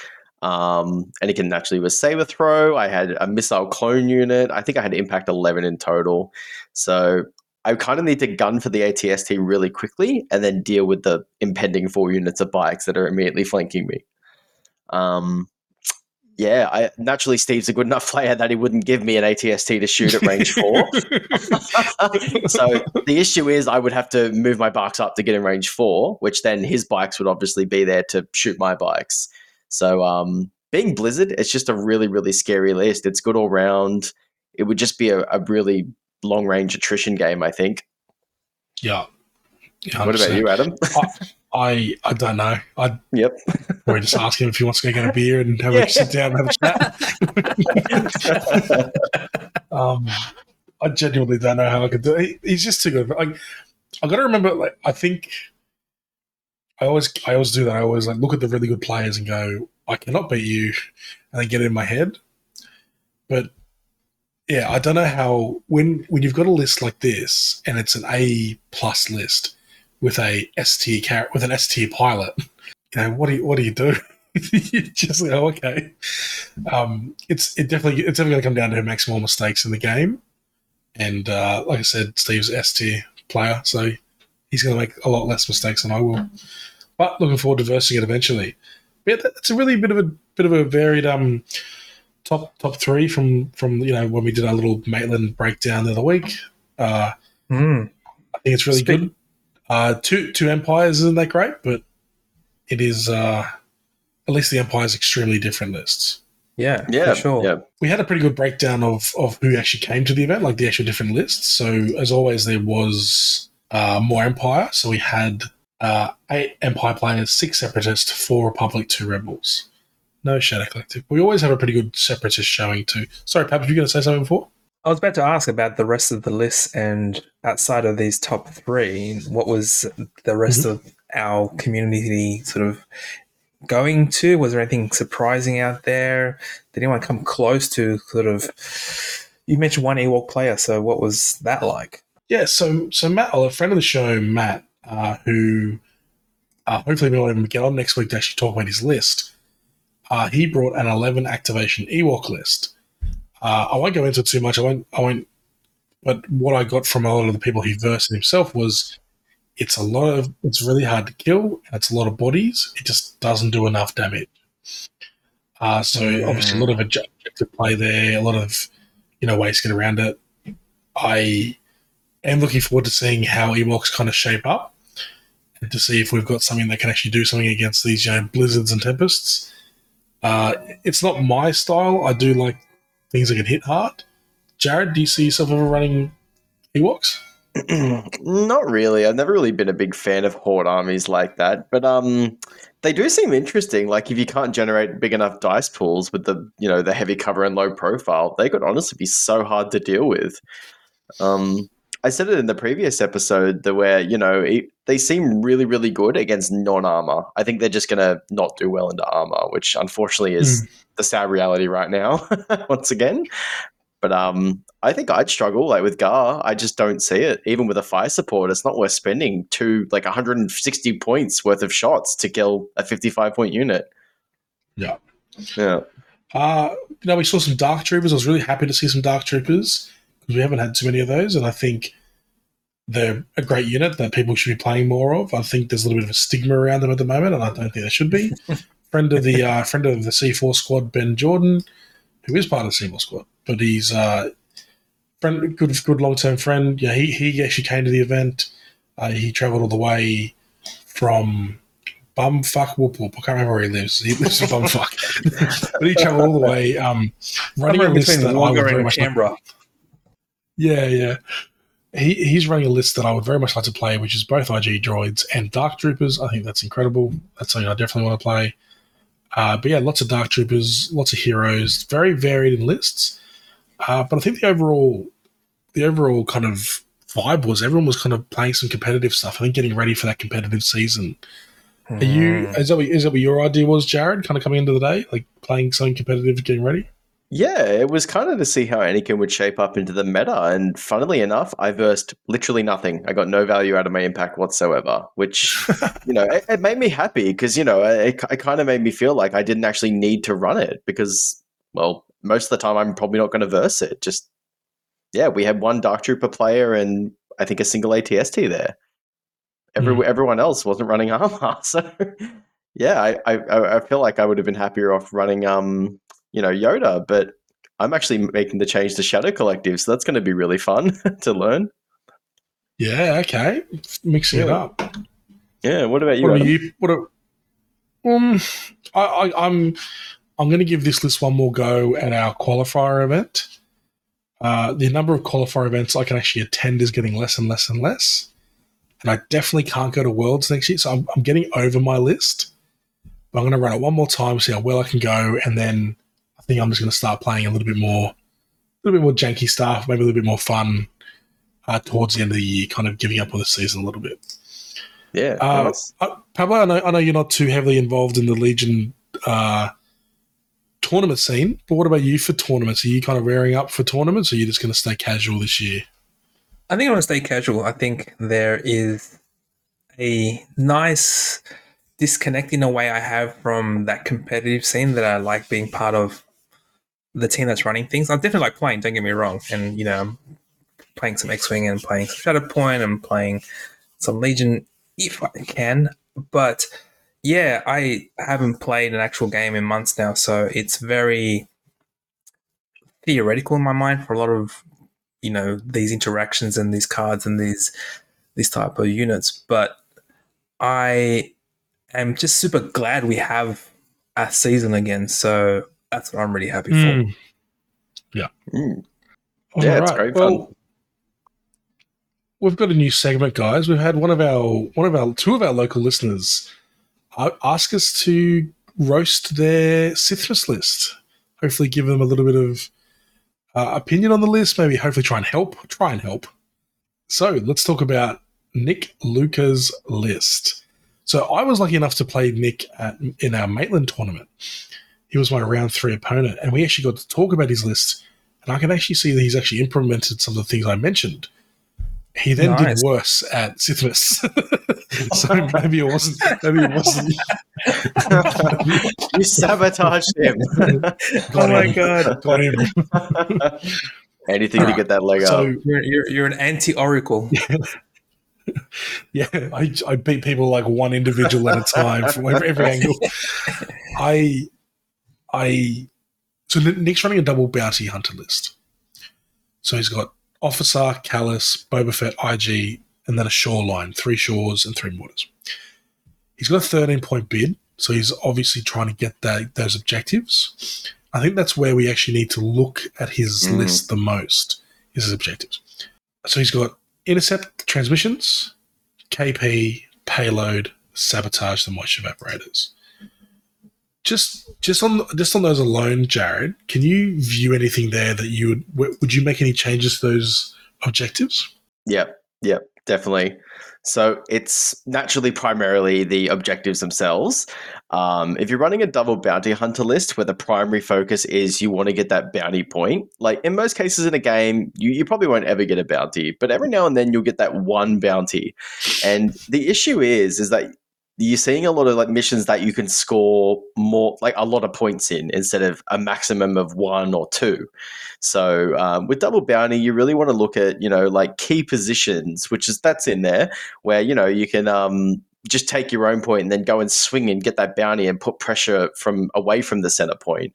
Um, Anakin naturally was saber throw. I had a missile clone unit. I think I had impact eleven in total. So I kind of need to gun for the ATST really quickly and then deal with the impending four units of bikes that are immediately flanking me. Um, yeah, I naturally Steve's a good enough player that he wouldn't give me an ATST to shoot at range four. so the issue is I would have to move my bikes up to get in range four, which then his bikes would obviously be there to shoot my bikes. So um, being Blizzard, it's just a really, really scary list. It's good all round. It would just be a, a really long range attrition game. I think. Yeah. yeah what about you, Adam? I I I don't know. I'd yep. probably just ask him if he wants to go get a beer and have Yeah. a sit down and have a chat. um, I genuinely don't know how I could do it. He, he's just too good. Like I got to remember. Like I think I always I always do that. I always like look at the really good players and go, I cannot beat you, and then get it in my head. But yeah, I don't know how when when you've got a list like this and it's an A plus list with a ST car- with an ST pilot, you know what do you what do you do? you just go, oh, okay. Um, it's it definitely it's definitely going to come down to who makes more mistakes in the game, and uh, like I said, Steve's S tier player, so he's going to make a lot less mistakes than I will. But looking forward to versing it eventually. But yeah, it's a really bit of a bit of a varied um top top three from from you know when we did our little Maitland breakdown the other week. Uh, Hmm. I think it's really Speak- good. Uh, two two empires isn't that great, but it is uh, at least the empires extremely different lists. Yeah, Yeah. for sure. Yeah. We had a pretty good breakdown of of who actually came to the event, like the actual different lists. So as always, there was uh, more empire. So we had uh, eight empire players, six separatists, four republic, two rebels. No shadow collective. We always have a pretty good separatist showing too. Sorry, Pap, were you going to say something before? I was about to ask about the rest of the list, and outside of these top three, what was the rest Mm-hmm. of our community sort of going to? Was there anything surprising out there? Did anyone come close to sort of? You mentioned one Ewok player, so what was that like? Yeah, so so Matt, well, a friend of the show, Matt, uh, who uh, hopefully we'll even get on next week to actually talk about his list. Uh, he brought an eleven activation Ewok list. Uh, I won't go into it too much. I won't. I won't. But what I got from a lot of the people he versed himself was, it's a lot of. It's really hard to kill, and it's a lot of bodies. It just doesn't do enough damage. Uh, so obviously a lot of objective play there, a lot of you know ways to get around it. I am looking forward to seeing how Ewoks kind of shape up and to see if we've got something that can actually do something against these you know blizzards and tempests. Uh, it's not my style. I do like things that can hit hard. Jared, do you see yourself ever running Ewoks? Not really. I've never really been a big fan of horde armies like that, but um, they do seem interesting. Like if you can't generate big enough dice pools with the you know the heavy cover and low profile, they could honestly be so hard to deal with. Um, I said it in the previous episode that where you know it, they seem really really good against non armor. I think they're just gonna not do well into armor, which unfortunately is the sad reality right now. once again. But um, I think I'd struggle like with Gar. I just don't see it. Even with a fire support, it's not worth spending two like 160 points worth of shots to kill a 55 point unit. Yeah. Yeah. Uh, you know, we saw some Dark Troopers. I was really happy to see some Dark Troopers because we haven't had too many of those, and I think they're a great unit that people should be playing more of. I think there's a little bit of a stigma around them at the moment, and I don't think there should be. friend of the uh, friend of the C4 squad, Ben Jordan, who is part of the C4 squad, but he's uh, friend, good, good long term friend. Yeah, he he actually came to the event. Uh, he travelled all the way from Bumfuck Whoop Whoop. I can't remember where he lives. He lives in Bumfuck, but he travelled all the way. Um, running a list between that I would very and much like Canberra. Yeah, yeah. He, he's running a list that I would very much like to play, which is both IG droids and Dark Troopers. I think that's incredible. That's something I definitely want to play. Uh, but yeah, lots of Dark Troopers, lots of heroes, very varied in lists. Uh, but I think the overall, the overall kind of vibe was everyone was kind of playing some competitive stuff. I think getting ready for that competitive season. Are you? Hmm. Is that, what, is that what your idea was, Jared? Kind of coming into the day, like playing something competitive, getting ready. Yeah, it was kind of to see how Anakin would shape up into the meta. And funnily enough, I versed literally nothing. I got no value out of my impact whatsoever, which, you know, it, it made me happy because, you know, it, it kind of made me feel like I didn't actually need to run it because, well, most of the time I'm probably not going to verse it. Just, yeah, we had one Dark Trooper player and I think a single ATST there. Every, Hmm. Everyone else wasn't running armor. So, yeah, I, I, I feel like I would have been happier off running um you know Yoda, but I'm actually making the change to Shadow Collective, so that's going to be really fun to learn. Yeah. Okay. Mixing it up. Yeah. What about you? What you? What are, um, I, I, I'm I'm going to give this list one more go at our qualifier event. Uh, the number of qualifier events I can actually attend is getting less and less and less. And I definitely can't go to Worlds next year. So I'm, I'm getting over my list. But I'm going to run it one more time, see how well I can go. And then think I'm just going to start playing a little bit more, a little bit more janky stuff, maybe a little bit more fun uh, towards the end of the year, kind of giving up on the season a little bit. Yeah. Uh, nice. uh, Pablo, I know, I know you're not too heavily involved in the Legion uh, tournament scene, but what about you for tournaments? Are you kind of rearing up for tournaments, or are you just going to stay casual this year? I think I want to stay casual. I think there is a nice disconnect in a way I have from that competitive scene that I like being part of the team that's running things. I definitely like playing, don't get me wrong. And, you know, I'm playing some X Wing and playing some Shatterpoint and playing some Legion if I can. But yeah, I haven't played an actual game in months now. So it's very theoretical in my mind for a lot of you know these interactions and these cards and these these type of units but i am just super glad we have a season again so that's what i'm really happy for Yeah. Mm. All Yeah, it's right. great well, fun. We've got a new segment, guys. We've had one of our one of our two of our local listeners uh, ask us to roast their Sithmas list. Hopefully, give them a little bit of uh, opinion on the list. Maybe, hopefully, try and help. Try and help. So let's talk about Nick Luca's list. So I was lucky enough to play Nick at, in our Maitland tournament. He was my round three opponent, and we actually got to talk about his list. And I can actually see that he's actually implemented some of the things I mentioned. He then Nice. did worse at Sithmas. so maybe it wasn't. Maybe it wasn't. you sabotaged him. oh my him. god Got him. Anything to Alright, get that leg up. So you're, you're, you're an anti-oracle yeah, I, I beat people like one individual at a time from every, every angle. I, I, so Nick's running a double bounty hunter list. So he's got Officer, Kallus, Boba Fett, IG, and then a shoreline, three shores and three mortars. He's got a 13 point bid, so he's obviously trying to get that, those objectives. I think that's where we actually need to look at his Mm. list the most, is his objectives. So he's got intercept transmissions, KP, payload, sabotage the moisture evaporators. Just, just on, just on those alone, Jared, can you view anything there that you would? Would you make any changes to those objectives? Yep, yep, definitely. So it's naturally primarily the objectives themselves. Um, if you're running a double bounty hunter list where the primary focus is you want to get that bounty point, like in most cases in a game, you, you probably won't ever get a bounty, but every now and then you'll get that one bounty. And the issue is, is that you're seeing a lot of like missions that you can score more, like a lot of points in instead of a maximum of one or two. So um, with double bounty, you really want to look at you know like key positions, which is that's in there where you know you can um, just take your own point and then go and swing and get that bounty and put pressure from away from the center point.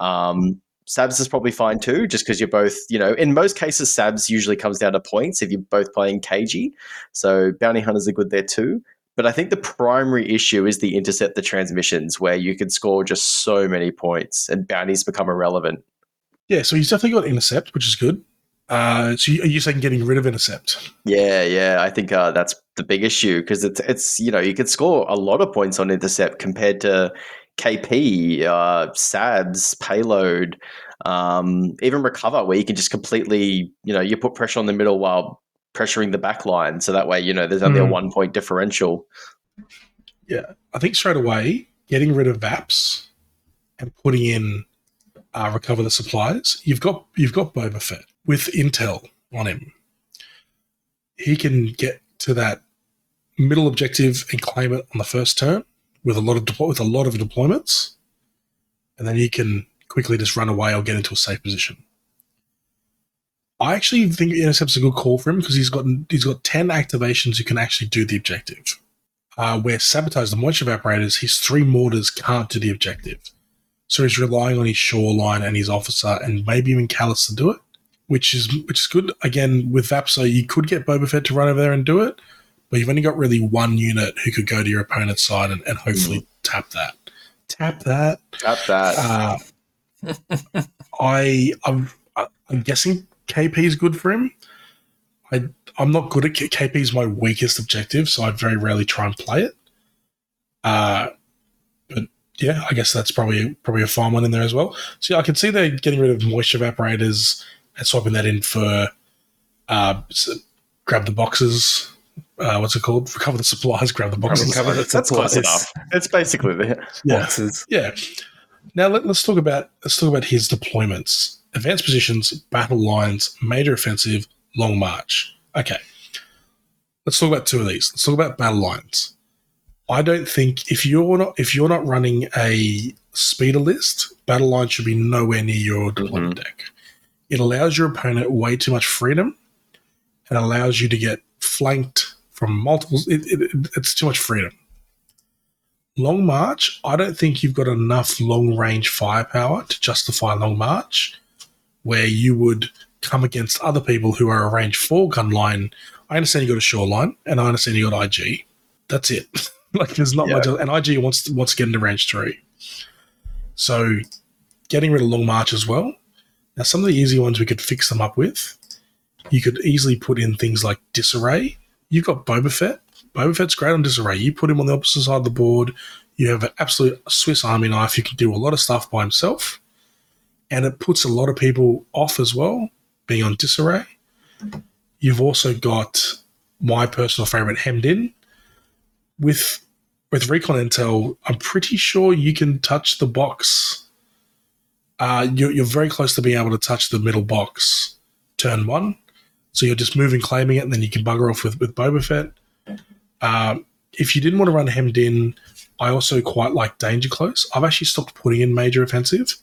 Um, Sabs is probably fine too, just because you're both, you know, in most cases, Sabs usually comes down to points if you're both playing KG. So bounty hunters are good there too. But I think the primary issue is the intercept the transmissions, where you can score just so many points and bounties become irrelevant. Yeah, so he's definitely got intercept, which is good. Uh, so you, are you saying getting rid of intercept? Yeah, yeah, I think uh, that's the big issue because it's it's you know you could score a lot of points on intercept compared to KP, uh, Sabs, payload, um, even recover, where you can just completely you know you put pressure on the middle while pressuring the back line, so that way you know there's only a Hmm. one point differential. Yeah, I think straight away getting rid of VAPs and putting in uh, recover the supplies. You've got you've got Boba Fett with intel on him. He can get to that middle objective and claim it on the first turn with a lot of deploy- with a lot of deployments, and then he can quickly just run away or get into a safe position. I actually think intercept's a good call for him because he's got he's got ten activations who can actually do the objective uh, where sabotage the moisture evaporators, his three mortars can't do the objective. So he's relying on his shoreline and his officer and maybe even Kallus to do it, which is which is good. Again, with Vapso, you could get Boba Fett to run over there and do it, but you've only got really one unit who could go to your opponent's side and, and hopefully tap that. Tap that. Tap that. Uh, I I'm, I'm guessing KP is good for him. I I'm not good at K- KP is my weakest objective, so I very rarely try and play it. Uh, but yeah, I guess that's probably probably a fine one in there as well. So yeah, I can see they're getting rid of moisture evaporators and swapping that in for uh, s- grab the boxes. Uh, what's it called? Recover the supplies, grab the boxes. Recover the That's close enough. It's basically the Yeah. Boxes. Yeah. Now let, us talk about let's talk about his deployments: advanced positions, battle lines, major offensive, long march. Okay. Let's talk about two of these. Let's talk about battle lines. I don't think if you're not if you're not running a speeder list, battle line should be nowhere near your mm-hmm. deployment deck. It allows your opponent way too much freedom and allows you to get flanked from multiples. It, it, it's too much freedom. Long March, I don't think you've got enough long range firepower to justify Long March, where you would come against other people who are a range four gun line. I understand you got a shoreline, and I understand you got IG. That's it. like there's not Yeah. much, and IG wants to, wants to get into range three. So, getting rid of Long March as well. Now, some of the easy ones we could fix them up with. You could easily put in things like disarray. You've got Boba Fett. Boba Fett's great on disarray. You put him on the opposite side of the board. You have an absolute Swiss Army knife. You can do a lot of stuff by himself. And it puts a lot of people off as well, being on disarray. You've also got my personal favorite, Hemmed In. With with Recon Intel, I'm pretty sure you can touch the box. Uh, you're, you're very close to being able to touch the middle box turn one. So you're just moving, claiming it, and then you can bugger off with, with Boba Fett. Um, if you didn't want to run hemmed in, I also quite like danger close. I've actually stopped putting in major offensive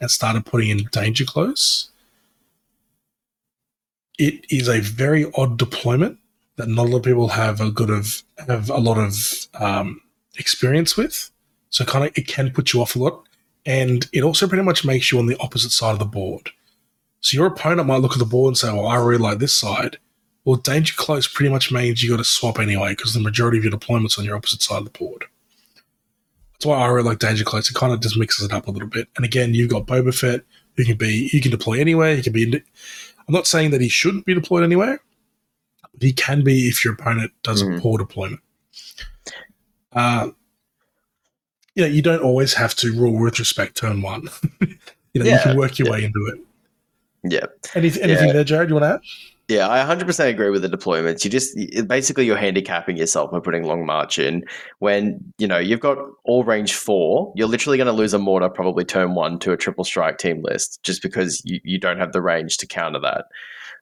and started putting in danger close. It is a very odd deployment that not a lot of people have a good of have a lot of um, experience with. So kind of it can put you off a lot, and it also pretty much makes you on the opposite side of the board. So your opponent might look at the board and say, "Well, I really like this side." Well, danger close pretty much means you got to swap anyway because the majority of your deployments on your opposite side of the board. That's why I really like danger close. It kind of just mixes it up a little bit. And again, you've got Boba Fett who can be you can deploy anywhere. He can be. I'm not saying that he shouldn't be deployed anywhere, but he can be if your opponent does a Mhm. poor deployment. Uh, you know, you don't always have to rule with respect turn one. you know, you can work your yeah. way into it. yeah. Anything, anything Yeah. there, Jared? You want to add? Yeah, I 100% agree with the deployments. You just basically you're handicapping yourself by putting long march in. When you know you've got all range four, you're literally going to lose a mortar probably turn one to a triple strike team list just because you, you don't have the range to counter that.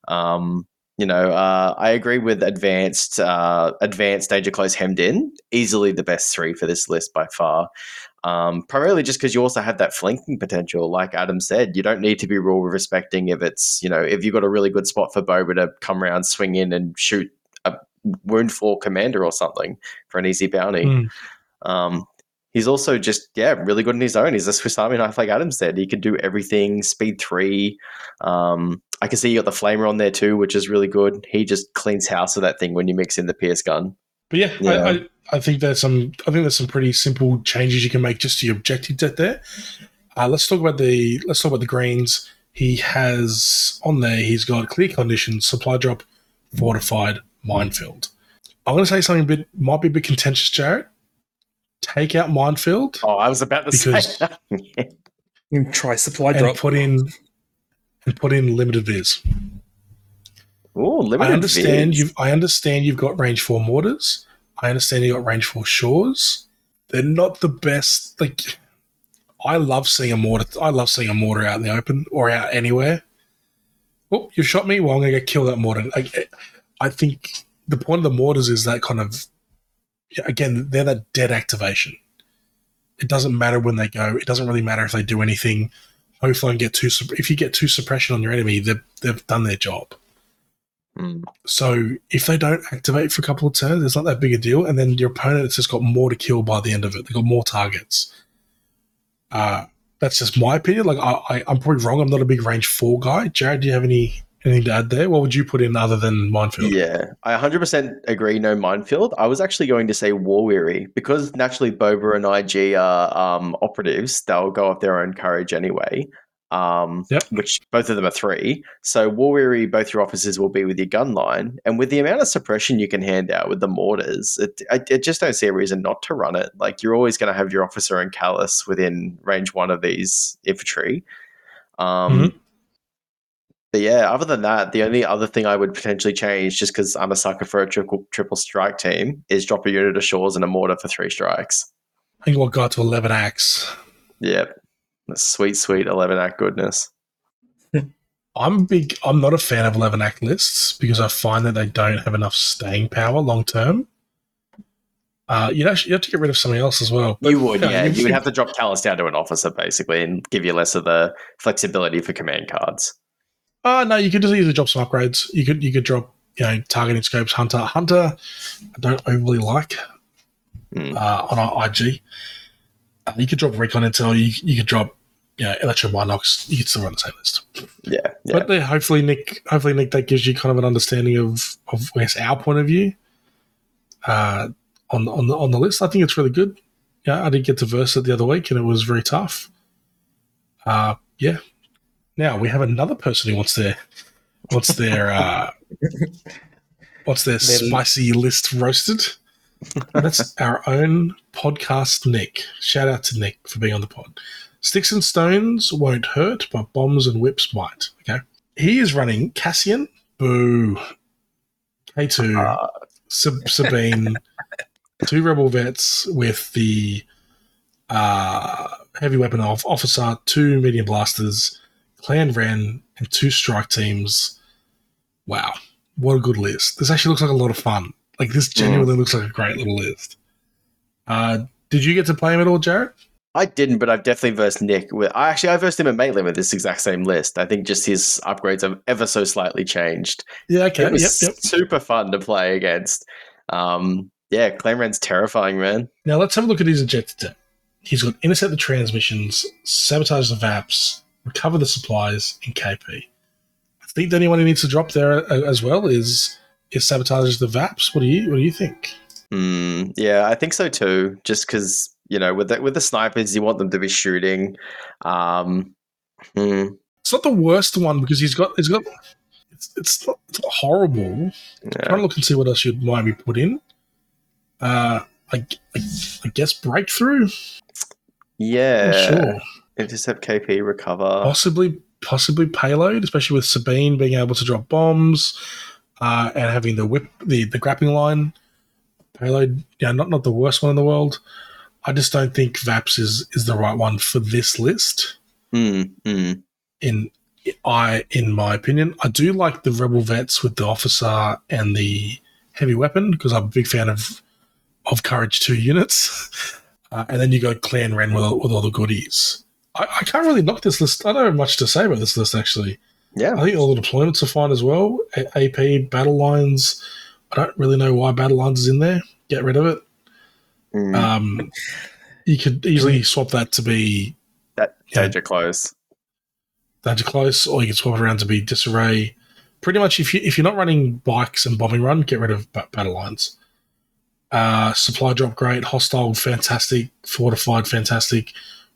Um, you know, uh, I agree with advanced uh, advanced danger close hemmed in, easily the best three for this list by far. Um, primarily just because you also have that flanking potential, like Adam said. You don't need to be rule respecting if it's you know if you've got a really good spot for Boba to come around, swing in, and shoot a wound for commander or something for an easy bounty. Mm. Um, he's also just yeah really good in his own. He's a Swiss Army knife, like Adam said. He can do everything. Speed three. Um, I can see you got the flamer on there too, which is really good. He just cleans house with that thing when you mix in the Pierce gun. But yeah, Yeah. I, I, I think there's some. I think there's some pretty simple changes you can make just to your objective set there. Uh, let's talk about the. Let's talk about the greens. He has on there. He's got clear conditions, supply drop, fortified, minefield. I'm going to say something a bit might be a bit contentious, Jared. Take out minefield Oh, I was about to Because- say that. You try supply and drop. put in and put in limited viz. Ooh, limited I understand vids. you. I understand you've got range four mortars. I understand you got range four shores. They're not the best. Like, I love seeing a mortar. I love seeing a mortar out in the open or out anywhere. Oh, you shot me. Well, I'm gonna go kill that mortar. I, I think the point of the mortars is that kind of. Again, they're that dead activation. It doesn't matter when they go. It doesn't really matter if they do anything. Hopefully, and get two. If you get two suppression on your enemy, they've they've done their job. Mm. So if they don't activate for a couple of turns, it's not that big a deal. And then your opponent has just got more to kill by the end of it. They've got more targets. Uh, that's just my opinion. Like I, I, I'm probably wrong. I'm not a big range four guy. Jared, do you have any anything to add there? What would you put in other than minefield? Yeah, I 100% agree. No minefield. I was actually going to say war weary because naturally Boba and IG are um, operatives. They'll go off their own courage anyway. Um, Yep. which both of them are three. So War Weary, both your officers will be with your gun line, and with the amount of suppression you can hand out with the mortars, it, I, I just don't see a reason not to run it. Like you're always going to have your officer and Kallus within range one of these infantry. Um, But yeah, other than that, the only other thing I would potentially change, just because I'm a sucker for a triple triple strike team, is drop a unit of shores and a mortar for three strikes. I think we'll go to 11 acts. Yep. That's sweet, sweet 11 act goodness. I'm big. I'm not a fan of 11 act lists because I find that they don't have enough staying power long term. Uh, you'd actually you have to get rid of something else as well. You would, yeah, yeah. you You would have to drop Kallus down to an officer basically and give you less of the flexibility for command cards. Oh no, you could just easily drop some upgrades. You could you could drop you know targeting scopes hunter hunter. I don't overly like Hmm. uh, on our IG. Uh, you could drop recon intel. You you could drop you know electro binocs. You could still run the same list. Yeah, yeah. But yeah, hopefully Nick, hopefully Nick, that gives you kind of an understanding of of I guess our point of view uh, on on the on the list. I think it's really good. Yeah, I did get to verse it the other week, and it was very tough. Uh, yeah. Now we have another person who wants their wants their uh, what's their Their- spicy list roasted. That's our own podcast, Nick. Shout out to Nick for being on the pod. Sticks and stones won't hurt, but bombs and whips might. Okay. He is running Cassian, Boo, K2, Uh, Sab- Sabine, two rebel vets with the uh, heavy weapon of officer, two medium blasters, clan Wren, and two strike teams. Wow, what a good list! This actually looks like a lot of fun. Like this genuinely looks like a great little list. Uh, did you get to play him at all, Jared? I didn't, but I've definitely versed Nick with. I actually I versed him in Maitland with this exact same list. I think just his upgrades have ever so slightly changed. Yeah, okay. it was Yep, yep. super fun to play against. Um, yeah, Clan Wren's terrifying, man. Now let's have a look at his objective. tab. He's got intercept the transmissions, sabotage the VAPs, recover the supplies, and KP. I think the only one he needs to drop there uh, as well is is sabotage the VAPs. What do you What do you think? Mm, yeah, I think so too. Just because you know, with the, with the snipers, you want them to be shooting. Um, hmm, It's not the worst one because he's got he's got. It's it's not, it's not horrible. yeah. trying to look and see what else you'd maybe put in. Uh, I, I, I guess breakthrough. Yeah. sure. Intercept KP, recover. possibly possibly payload, especially with Sabine being able to drop bombs uh, and having the whip the the grappling line payload. Yeah, not not the worst one in the world. I just don't think Vaps is is the right one for this list. Mm, mm, In I in my opinion, I do like the rebel vets with the officer and the heavy weapon because I'm a big fan of of courage two units. Uh, and then you go clan Wren with, all- with all the goodies. I, I can't really knock this list. I don't have much to say about this list actually. yeah. I think all the deployments are fine as well. A- AP battle lines. I don't really know why battle lines is in there. Get rid of it. Mm, Um, you could easily swap that to be that yeah. danger close. danger close, or you could swap it around to be disarray. Pretty much, if you if you're not running bikes and bombing run, get rid of ba- battle lines. Uh, supply drop great, hostile fantastic, fortified fantastic,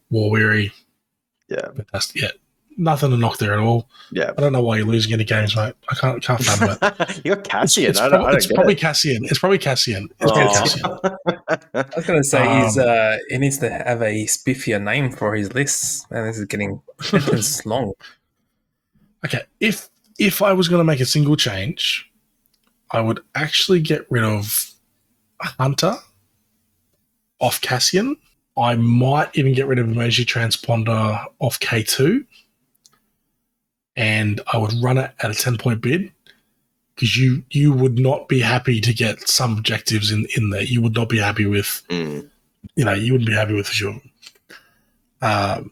war weary Yeah, fantastic. Yeah, nothing to knock there at all. yeah. I don't know why you're losing any games, mate. I can't can't fathom it. You're Cassian. It's, I don't, prob- I don't it's get probably it. Cassian. It's probably Cassian. It's probably Oh. Cassian. I was going to say he's Um, uh, he needs to have a spiffier name for his lists, and this is getting sentence long. Okay, if if I was going to make a single change, I would actually get rid of Hunter off Cassian. I might even get rid of Emergency Transponder off K2. And I would run it at a 10 point bid because you you would not be happy to get some objectives in, in there. You would not be happy with Mm, you know, you wouldn't be happy with of. Um,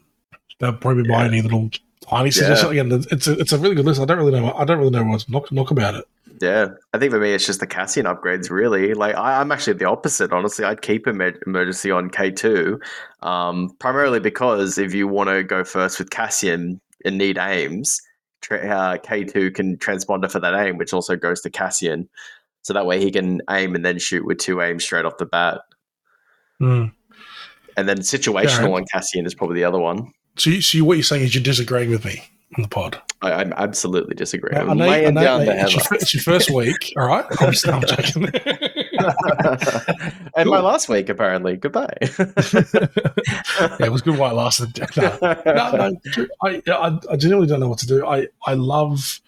that'd probably be my Yeah. only little tiny suggestion. Again, it's a, it's a really good list. I don't really know. I don't really know what's knock, knock about it. yeah, I think for me it's just the Cassian upgrades. Really, like I, I'm actually the opposite. Honestly, I'd keep emer- emergency on K two, um, primarily because if you want to go first with Cassian and need aims, uh, K two can transponder for that aim, which also goes to Cassian. So that way he can aim and then shoot with two aims straight off the bat. Hmm. And then situational Yeah. on Cassian is probably the other one. So, you, so what you're saying is you're disagreeing with me on the pod. I, I'm absolutely disagreeing. I know, I know, down the it's, your, it's your first week, all right? I'm, I'm joking. and my last week, apparently. Goodbye. yeah, it was good while it lasted. No, no, no. I, I, I genuinely don't know what to do. I, I love.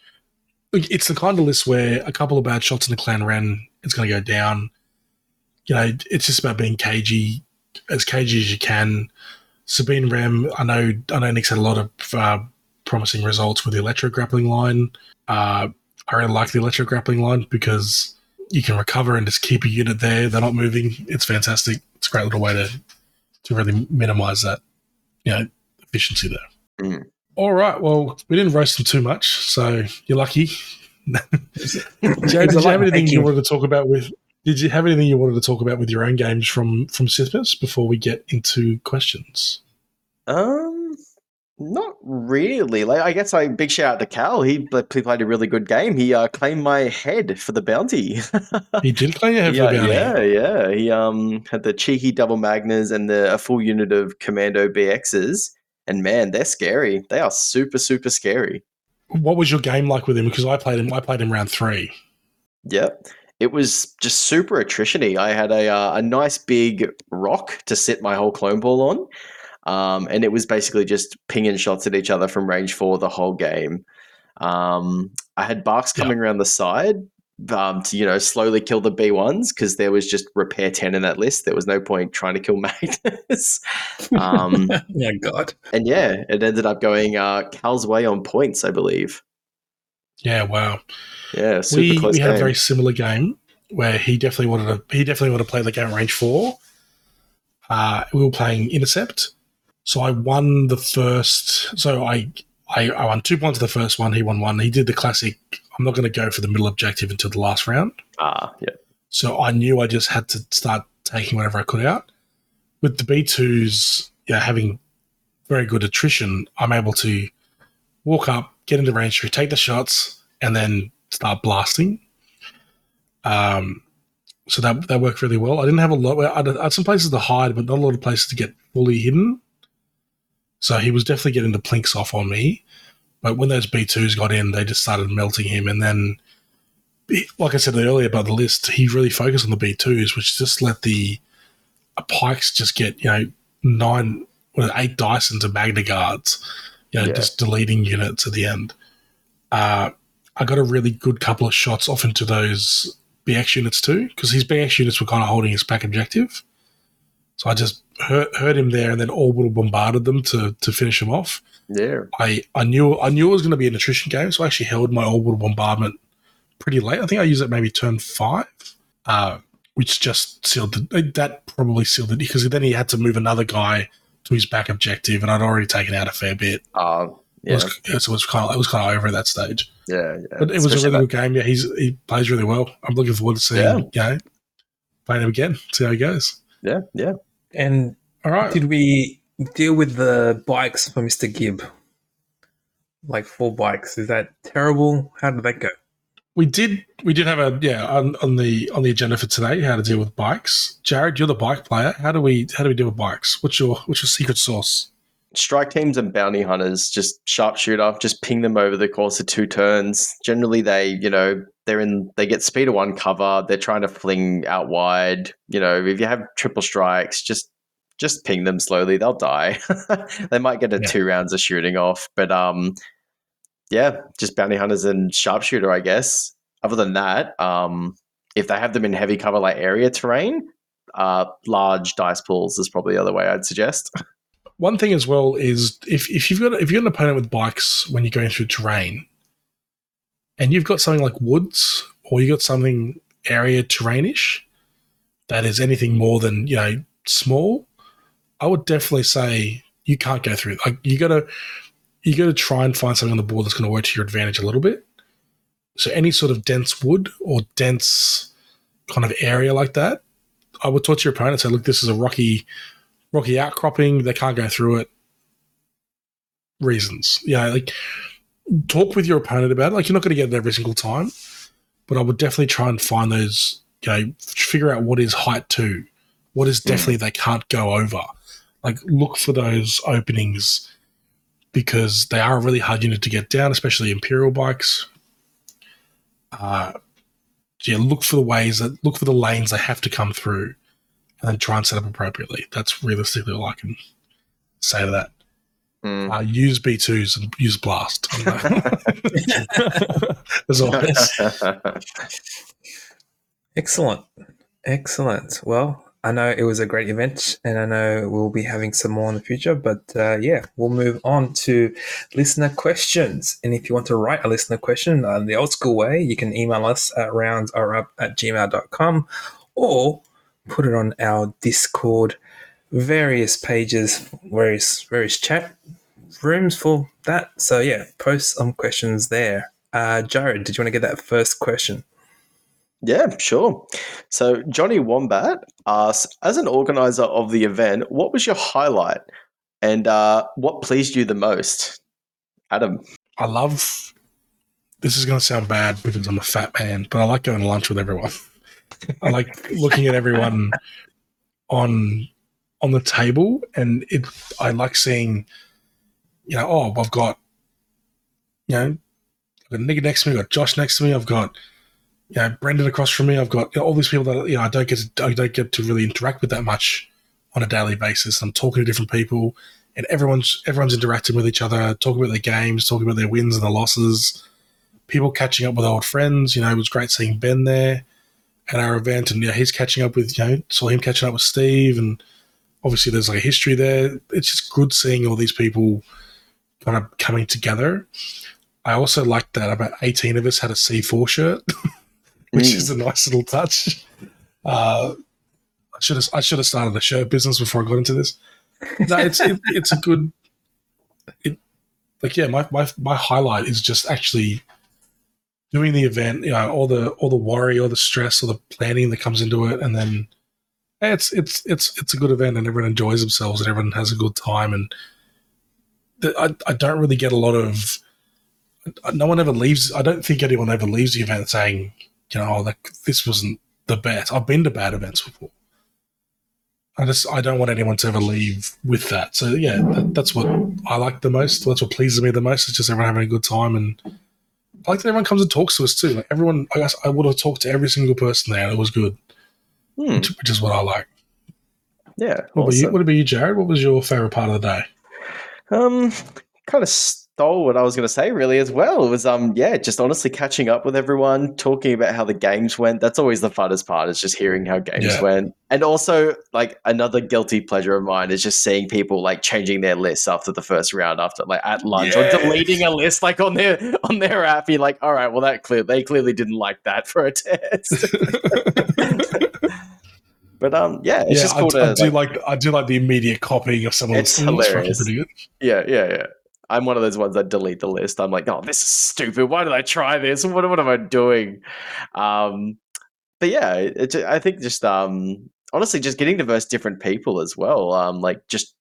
It's the kind of list where a couple of bad shots in the clan Wren, it's going to go down. You know, it's just about being cagey, as cagey as you can. Sabine Wren, I know, I know Nick's had a lot of uh, promising results with the electro grappling line. Uh, I really like the electro grappling line because you can recover and just keep a unit there. They're not moving. It's fantastic. It's a great little way to to really minimize that, you know, efficiency there. Mm. All right. Well, we didn't roast them too much, so you're lucky. Jared, It's did you have anything you you. wanted to talk about with? Did you have anything you wanted to talk about with your own games from from Sithmas before we get into questions? Um, not really. Like, I guess I big shout out to Cal. He, he played a really good game. He uh, claimed my head for the bounty. He did claim you have yeah, the bounty. yeah, yeah. He um had the cheeky double magnas and the a full unit of commando BXs. And man, they're scary. They are super, super scary. What was your game like with him? Because I played him. I played him round three. Yep. It was just super attrition-y. I had a uh, a nice big rock to sit my whole clone ball on. Um, and it was basically just pinging shots at each other from range four the whole game. Um, I had BARCs Yeah. coming around the side um, to you know slowly kill the B ones because there was just repair ten in that list. There was no point trying to kill Magnus. um, my god. and yeah, it ended up going uh, Cal's way on points, I believe. Yeah. Wow. Yeah, super we close we had a very similar game where he definitely wanted to he definitely wanted to play the game range four. Uh, we were playing intercept, so I won the first. So I I, I won two points of the first one. He won one. He did the classic. I'm not going to go for the middle objective until the last round. ah, yeah. So I knew I just had to start taking whatever I could out. With the B2s, yeah, having very good attrition, I'm able to walk up, get into range, take the shots, and then start blasting. Um, so that that worked really well. I didn't have a lot. I had, I had some places to hide, but not a lot of places to get fully hidden. So he was definitely getting the plinks off on me. But when those B2s got in, they just started melting him, and then like I said earlier about the list, he really focused on the B2s, which just let the uh, pikes just get, you know, nine, well, eight dice into Magna Guards, you know, Yeah. just deleting units at the end. Uh, I got a really good couple of shots off into those BX units too, because his BX units were kind of holding his back objective. So I just hurt, hurt him there and then orbital bombarded them to, to finish him off. Yeah. I, I knew I knew it was going to be an attrition game, so I actually held my orbital bombardment pretty late. I think I used it maybe turn five, uh, which just sealed the, that probably sealed it because then he had to move another guy to his back objective, and I'd already taken out a fair bit. Uh, It yeah. was, so it was kind of it was kind of over at that stage. yeah. Yeah. But it was Especially a really that- good game. Yeah, he's he plays really well. I'm looking forward to seeing Yeah. you know playing him again. See how he goes. Yeah. Yeah. And All right. did we deal with the bikes for Mr. Gibb? Like four bikes. Is that terrible? How did that go? We did we did have a yeah on, on the on the agenda for today how to deal with bikes. Jared, you're the bike player. How do we how do we deal with bikes? What's your what's your secret sauce? Strike teams and bounty hunters just sharpshooter just ping them over the course of two turns. Generally they you know they're in they get speed of one cover. They're trying to fling out wide. You know if you have triple strikes just just ping them slowly. They'll die. They might get a Yeah. two rounds of shooting off but um yeah just bounty hunters and sharpshooter i guess. Other than that um if they have them in heavy cover like area terrain uh large dice pools is probably the other way i'd suggest One thing as well is if, if you've got if you've got an opponent with bikes when you're going through terrain, and you've got something like woods or you've got something area terrainish that is anything more than you know small, I would definitely say you can't go through. Like you gotta you gotta try and find something on the board that's going to work to your advantage a little bit. So any sort of dense wood or dense kind of area like that, I would talk to your opponent and say, look, this is a rocky rocky outcropping. They can't go through it. Reasons, yeah, like talk with your opponent about it. Like you're not going to get it every single time, but I would definitely try and find those. You know, figure out what is height two, what is Mm. definitely they can't go over. Like look for those openings because they are a really hard unit to get down, especially Imperial bikes. Uh, yeah, look for the ways that look for the lanes they have to come through, and then try and set up appropriately. That's realistically all I can say to that. Mm. Uh, use B2s and use Blast. As always. Excellent. Excellent. Well, I know it was a great event and I know we'll be having some more in the future, but uh, yeah, we'll move on to listener questions. And if you want to write a listener question uh, the old school way, you can email us at roundsareup at gmail.com or put it on our Discord, various pages, various, various chat rooms for that. So yeah, post some questions there. Uh, Jared, did you want to get that first question? Yeah, sure. So Johnny Wombat asks, as an organizer of the event, what was your highlight and uh, what pleased you the most? Adam. I love. This is going to sound bad because I'm a fat man, but I like going to lunch with everyone. I like looking at everyone on on the table, and it. I like seeing, you know, oh, I've got, you know, I've got Nick next to me, I've got Josh next to me, I've got, you know, Brendan across from me. I've got you know, all these people that you know I don't get to I don't get to really interact with that much on a daily basis. I'm talking to different people, and everyone's everyone's interacting with each other, talking about their games, talking about their wins and their losses. People catching up with old friends. You know, it was great seeing Ben there at our event, and yeah, he's catching up with you know saw him catching up with Steve, and obviously there's like a history there. It's just good seeing all these people kind of coming together. I also liked that about 18 of us had a C4 shirt. which Mm. is a nice little touch. Uh, I should have I should have started a shirt business before I got into this. No, it's it, it's a good. It, like yeah, my, my my highlight is just actually doing the event. You know, all the all the worry, all the stress, all the planning that comes into it, and then it's it's it's it's a good event, and everyone enjoys themselves, and everyone has a good time. And the, I I don't really get a lot of. No one ever leaves. I don't think anyone ever leaves the event saying, you know, oh, this wasn't the best. I've been to bad events before. I just I don't want anyone to ever leave with that. So yeah, that, that's what I like the most. That's what pleases me the most. It's just everyone having a good time, and I like that everyone comes and talks to us too. Like everyone, I guess I would have talked to every single person there. and It was good, Hmm. which, which is what I like. Yeah. What about you? awesome. What about you, Jared? What was your favorite part of the day? Um, kind of stole what I was going to say really as well. It was um, yeah, just honestly catching up with everyone, talking about how the games went. That's always the funnest part. Is just hearing how games Yeah. went, and also like another guilty pleasure of mine is just seeing people like changing their lists after the first round, after like at lunch, or deleting a list like on their on their app. You're like, all right, well that clear they clearly didn't like that for a test. But um, yeah, it's yeah, just I, cool I to do like, like I do like the immediate copying of someone's. It's hilarious. good. yeah, yeah, yeah. I'm one of those ones that delete the list. I'm like, oh, this is stupid. Why did I try this? What what am I doing? Um, but yeah, it, I think just um, honestly, just getting diverse different people as well. Um, like just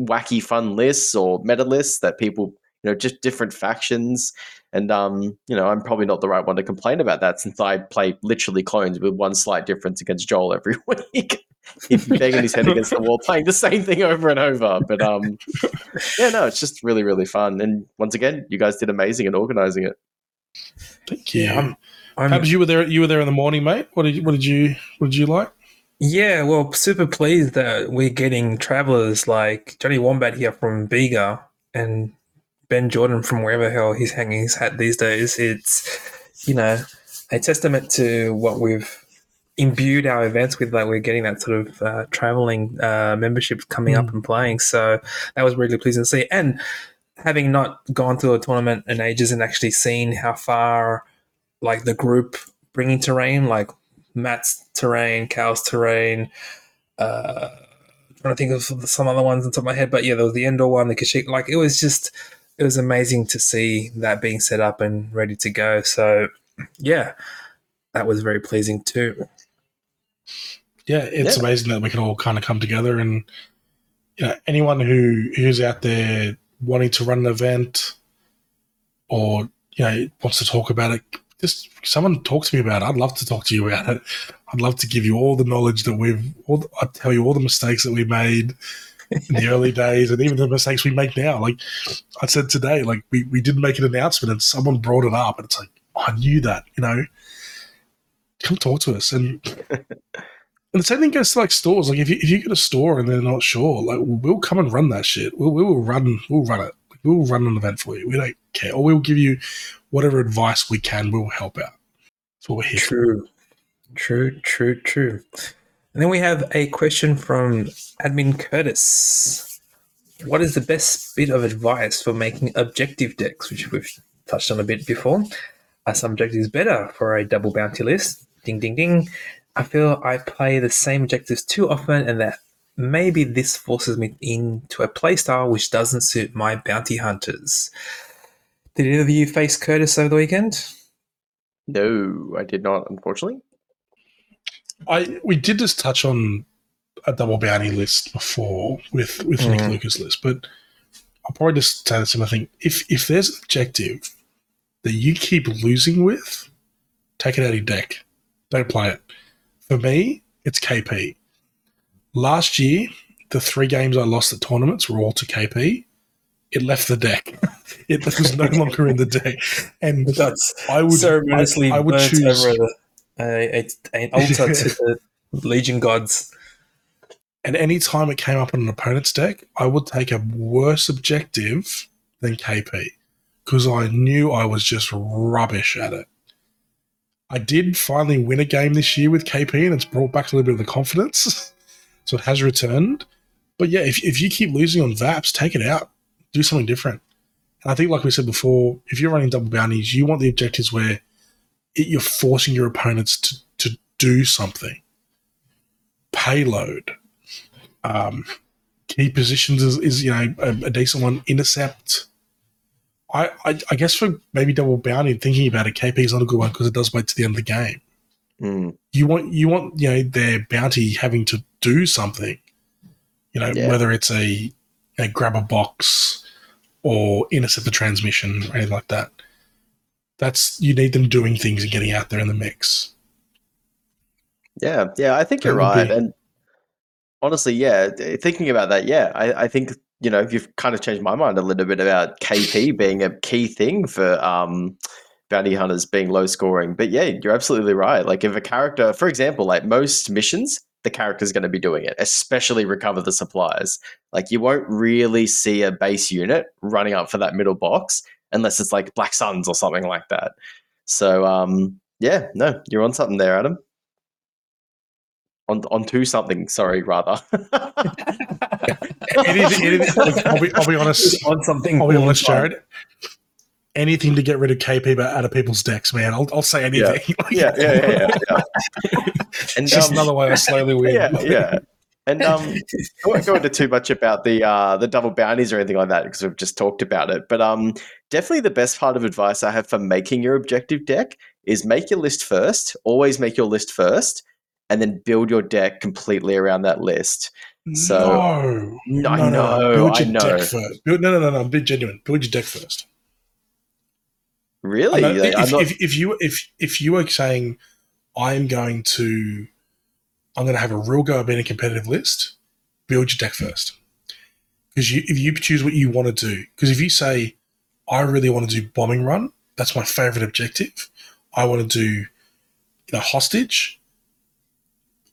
wacky fun lists or meta lists that people you know just different factions and um you know i'm probably not the right one to complain about that since i play literally clones with one slight difference against joel every week he's banging his head against the wall playing the same thing over and over but um yeah no it's just really really fun and once again you guys did amazing in organizing it Thank you. Yeah, I'm, I'm Perhaps you were there. You were there in the morning, mate. What did you, what did you what did you like? Yeah, well, super pleased that we're getting travelers like Johnny Wombat here from Bega and Ben Jordan from wherever the hell he's hanging his hat these days. It's, you know, a testament to what we've imbued our events with. Like we're getting that sort of uh, traveling uh, membership coming up and playing. So that was really pleasing to see. And having not gone to a tournament in ages and actually seen how far, like the group bringing terrain, like Matt's terrain, Cal's terrain. Uh, trying to think of some other ones on top of my head, but yeah, there was the indoor one, the Kashyyyk. Like it was just, it was amazing to see that being set up and ready to go. So yeah, that was very pleasing too. Yeah, it's Yeah. amazing that we can all kind of come together and you know anyone who who's out there wanting to run an event or you know wants to talk about it, just someone talk to me about it. I'd love to talk to you about it. I'd love to give you all the knowledge that we've. All I'd tell you all the mistakes that we made. in the early days, and even the mistakes we make now. Like I said today, like we, we didn't make an announcement, and someone brought it up, and it's like oh, I knew that, you know. Come talk to us, and and the same thing goes to like stores. Like if you if you get a store and they're not sure, like we'll come and run that shit. We'll we will run we'll run it. We'll run an event for you. We don't care, or we'll give you whatever advice we can. We'll help out. That's what we're here for. True, true, true, true. And then we have a question from admin Curtis. What is the best bit of advice for making objective decks, which we've touched on a bit before? Are some objectives better for a double bounty list? Ding, ding, ding. I feel I play the same objectives too often, and that maybe this forces me into a playstyle which doesn't suit my bounty hunters. Did either of you face Curtis over the weekend? No, I did not, unfortunately. I we did just touch on a double bounty list before with with Nick Mhm. Lucas list, but I'll probably just say the same thing. If if there's an objective that you keep losing with, take it out of your deck. Don't play it. For me, it's KP. Last year, the three games I lost at tournaments were all to KP. It left the deck. it was no longer in the deck, and That's I would ceremoniously I, I would choose over a, an altar to the Legion gods. And any time it came up on an opponent's deck, I would take a worse objective than KP because I knew I was just rubbish at it. I did finally win a game this year with KP, and it's brought back a little bit of the confidence. so it has returned. But yeah, if, if you keep losing on VAPs, take it out. Do something different. And I think, like we said before, if you're running double bounties, you want the objectives where it, you're forcing your opponents to, to do something. Payload, um, key positions is, is you know a, a decent one. Intercept. I, I I guess for maybe double bounty, thinking about it, KP is not a good one because it does wait to the end of the game. Mm, You want you want you know their bounty having to do something. You know Yeah. whether it's a, a grab a box or intercept a transmission or anything like that. That's you need them doing things and getting out there in the mix. yeah, yeah, I think That you're right. be- And honestly, yeah, thinking about that, yeah, I, I think you know you've kind of changed my mind a little bit about KP being a key thing for um, bounty hunters being low scoring. But yeah, you're absolutely right. Like if a character, for example, like most missions, the character's going to be doing it, especially recover the supplies. Like you won't really see a base unit running up for that middle box unless it's like Black Suns or something like that. So um, yeah, no, you're on something there, Adam. On onto something, sorry, rather. Anything, anything, look, I'll, be, I'll be honest. on something. I'll be honest. Jarrod. Anything to get rid of KP but out of people's decks, man. I'll, I'll say anything. yeah, yeah, yeah, yeah. yeah. And It's just um, another way I slowly win. yeah, yeah. And um, I won't go into too much about the uh, the double bounties or anything like that because we've just talked about it. But um, definitely the best part of advice I have for making your objective deck is make your list first. Always make your list first, and then build your deck completely around that list. So- no, I no, no, know, Build I your know. deck first. Build, no, no, no, no. Be genuine. Build your deck first. Really, I know, Like, if, not- if, if you if if you are saying I'm going to I'm going to have a real go at being a competitive list, build your deck first. Because you if you choose what you want to do, because if you say I really want to do bombing run, that's my favorite objective. I want to do you know hostage.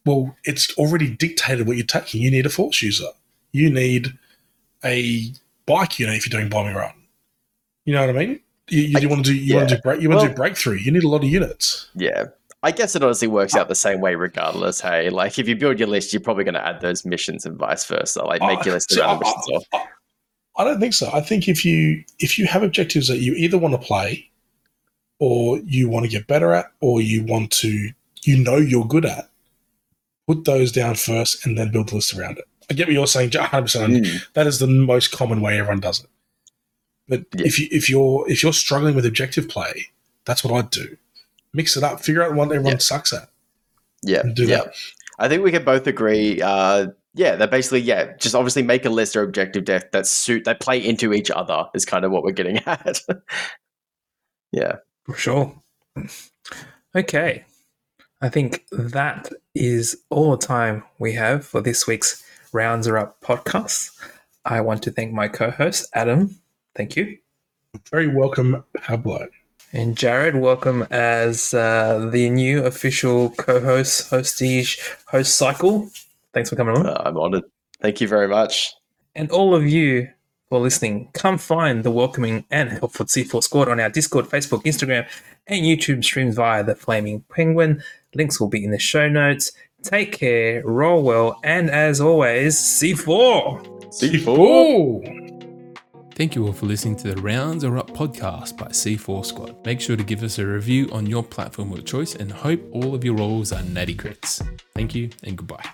Well, it's already dictated what you're taking. You need a force user. You need a bike unit if you're doing bombing run. You know what I mean? You, you I- want to do you want to do break you want to do breakthrough. You need a lot of units. yeah. I guess it honestly works out the same way, regardless. Hey, like if you build your list, you're probably going to add those missions and vice versa. Like make your list see, around the I- missions. I, I don't think so. I think if you if you have objectives that you either want to play, or you want to get better at, or you want to you know you're good at, put those down first and then build the list around it. I get what you're saying, 100. percent Mm, That is the most common way everyone does it. But Yeah. if you if you're if you're struggling with objective play, that's what I'd do. Mix it up. Figure out what everyone Yeah. sucks at. yeah, And do yeah. that. I think we can both agree. Uh, yeah, that basically, yeah, just obviously make a list or objective deck that suit that play into each other is kind of what we're getting at. yeah, For sure. Okay. I think that is all the time we have for this week's Rounds Are Up podcast. I want to thank my co host, Adam. Thank you. Very welcome, Pablo. And Jarrod, welcome as uh, the new official co-host, hostage, host cycle. Thanks for coming on. Uh, I'm honored. Thank you very much. And all of you for listening, come find the welcoming and helpful C4 squad on our Discord, Facebook, Instagram, and YouTube streams via the Flaming Penguin. Links will be in the show notes. Take care, roll well, and as always, C4. C4. Oh! Thank you all for listening to the Rounds Are Up podcast by C4 Squad. Make sure to give us a review on your platform of choice and hope all of your rolls are natty crits. Thank you and goodbye.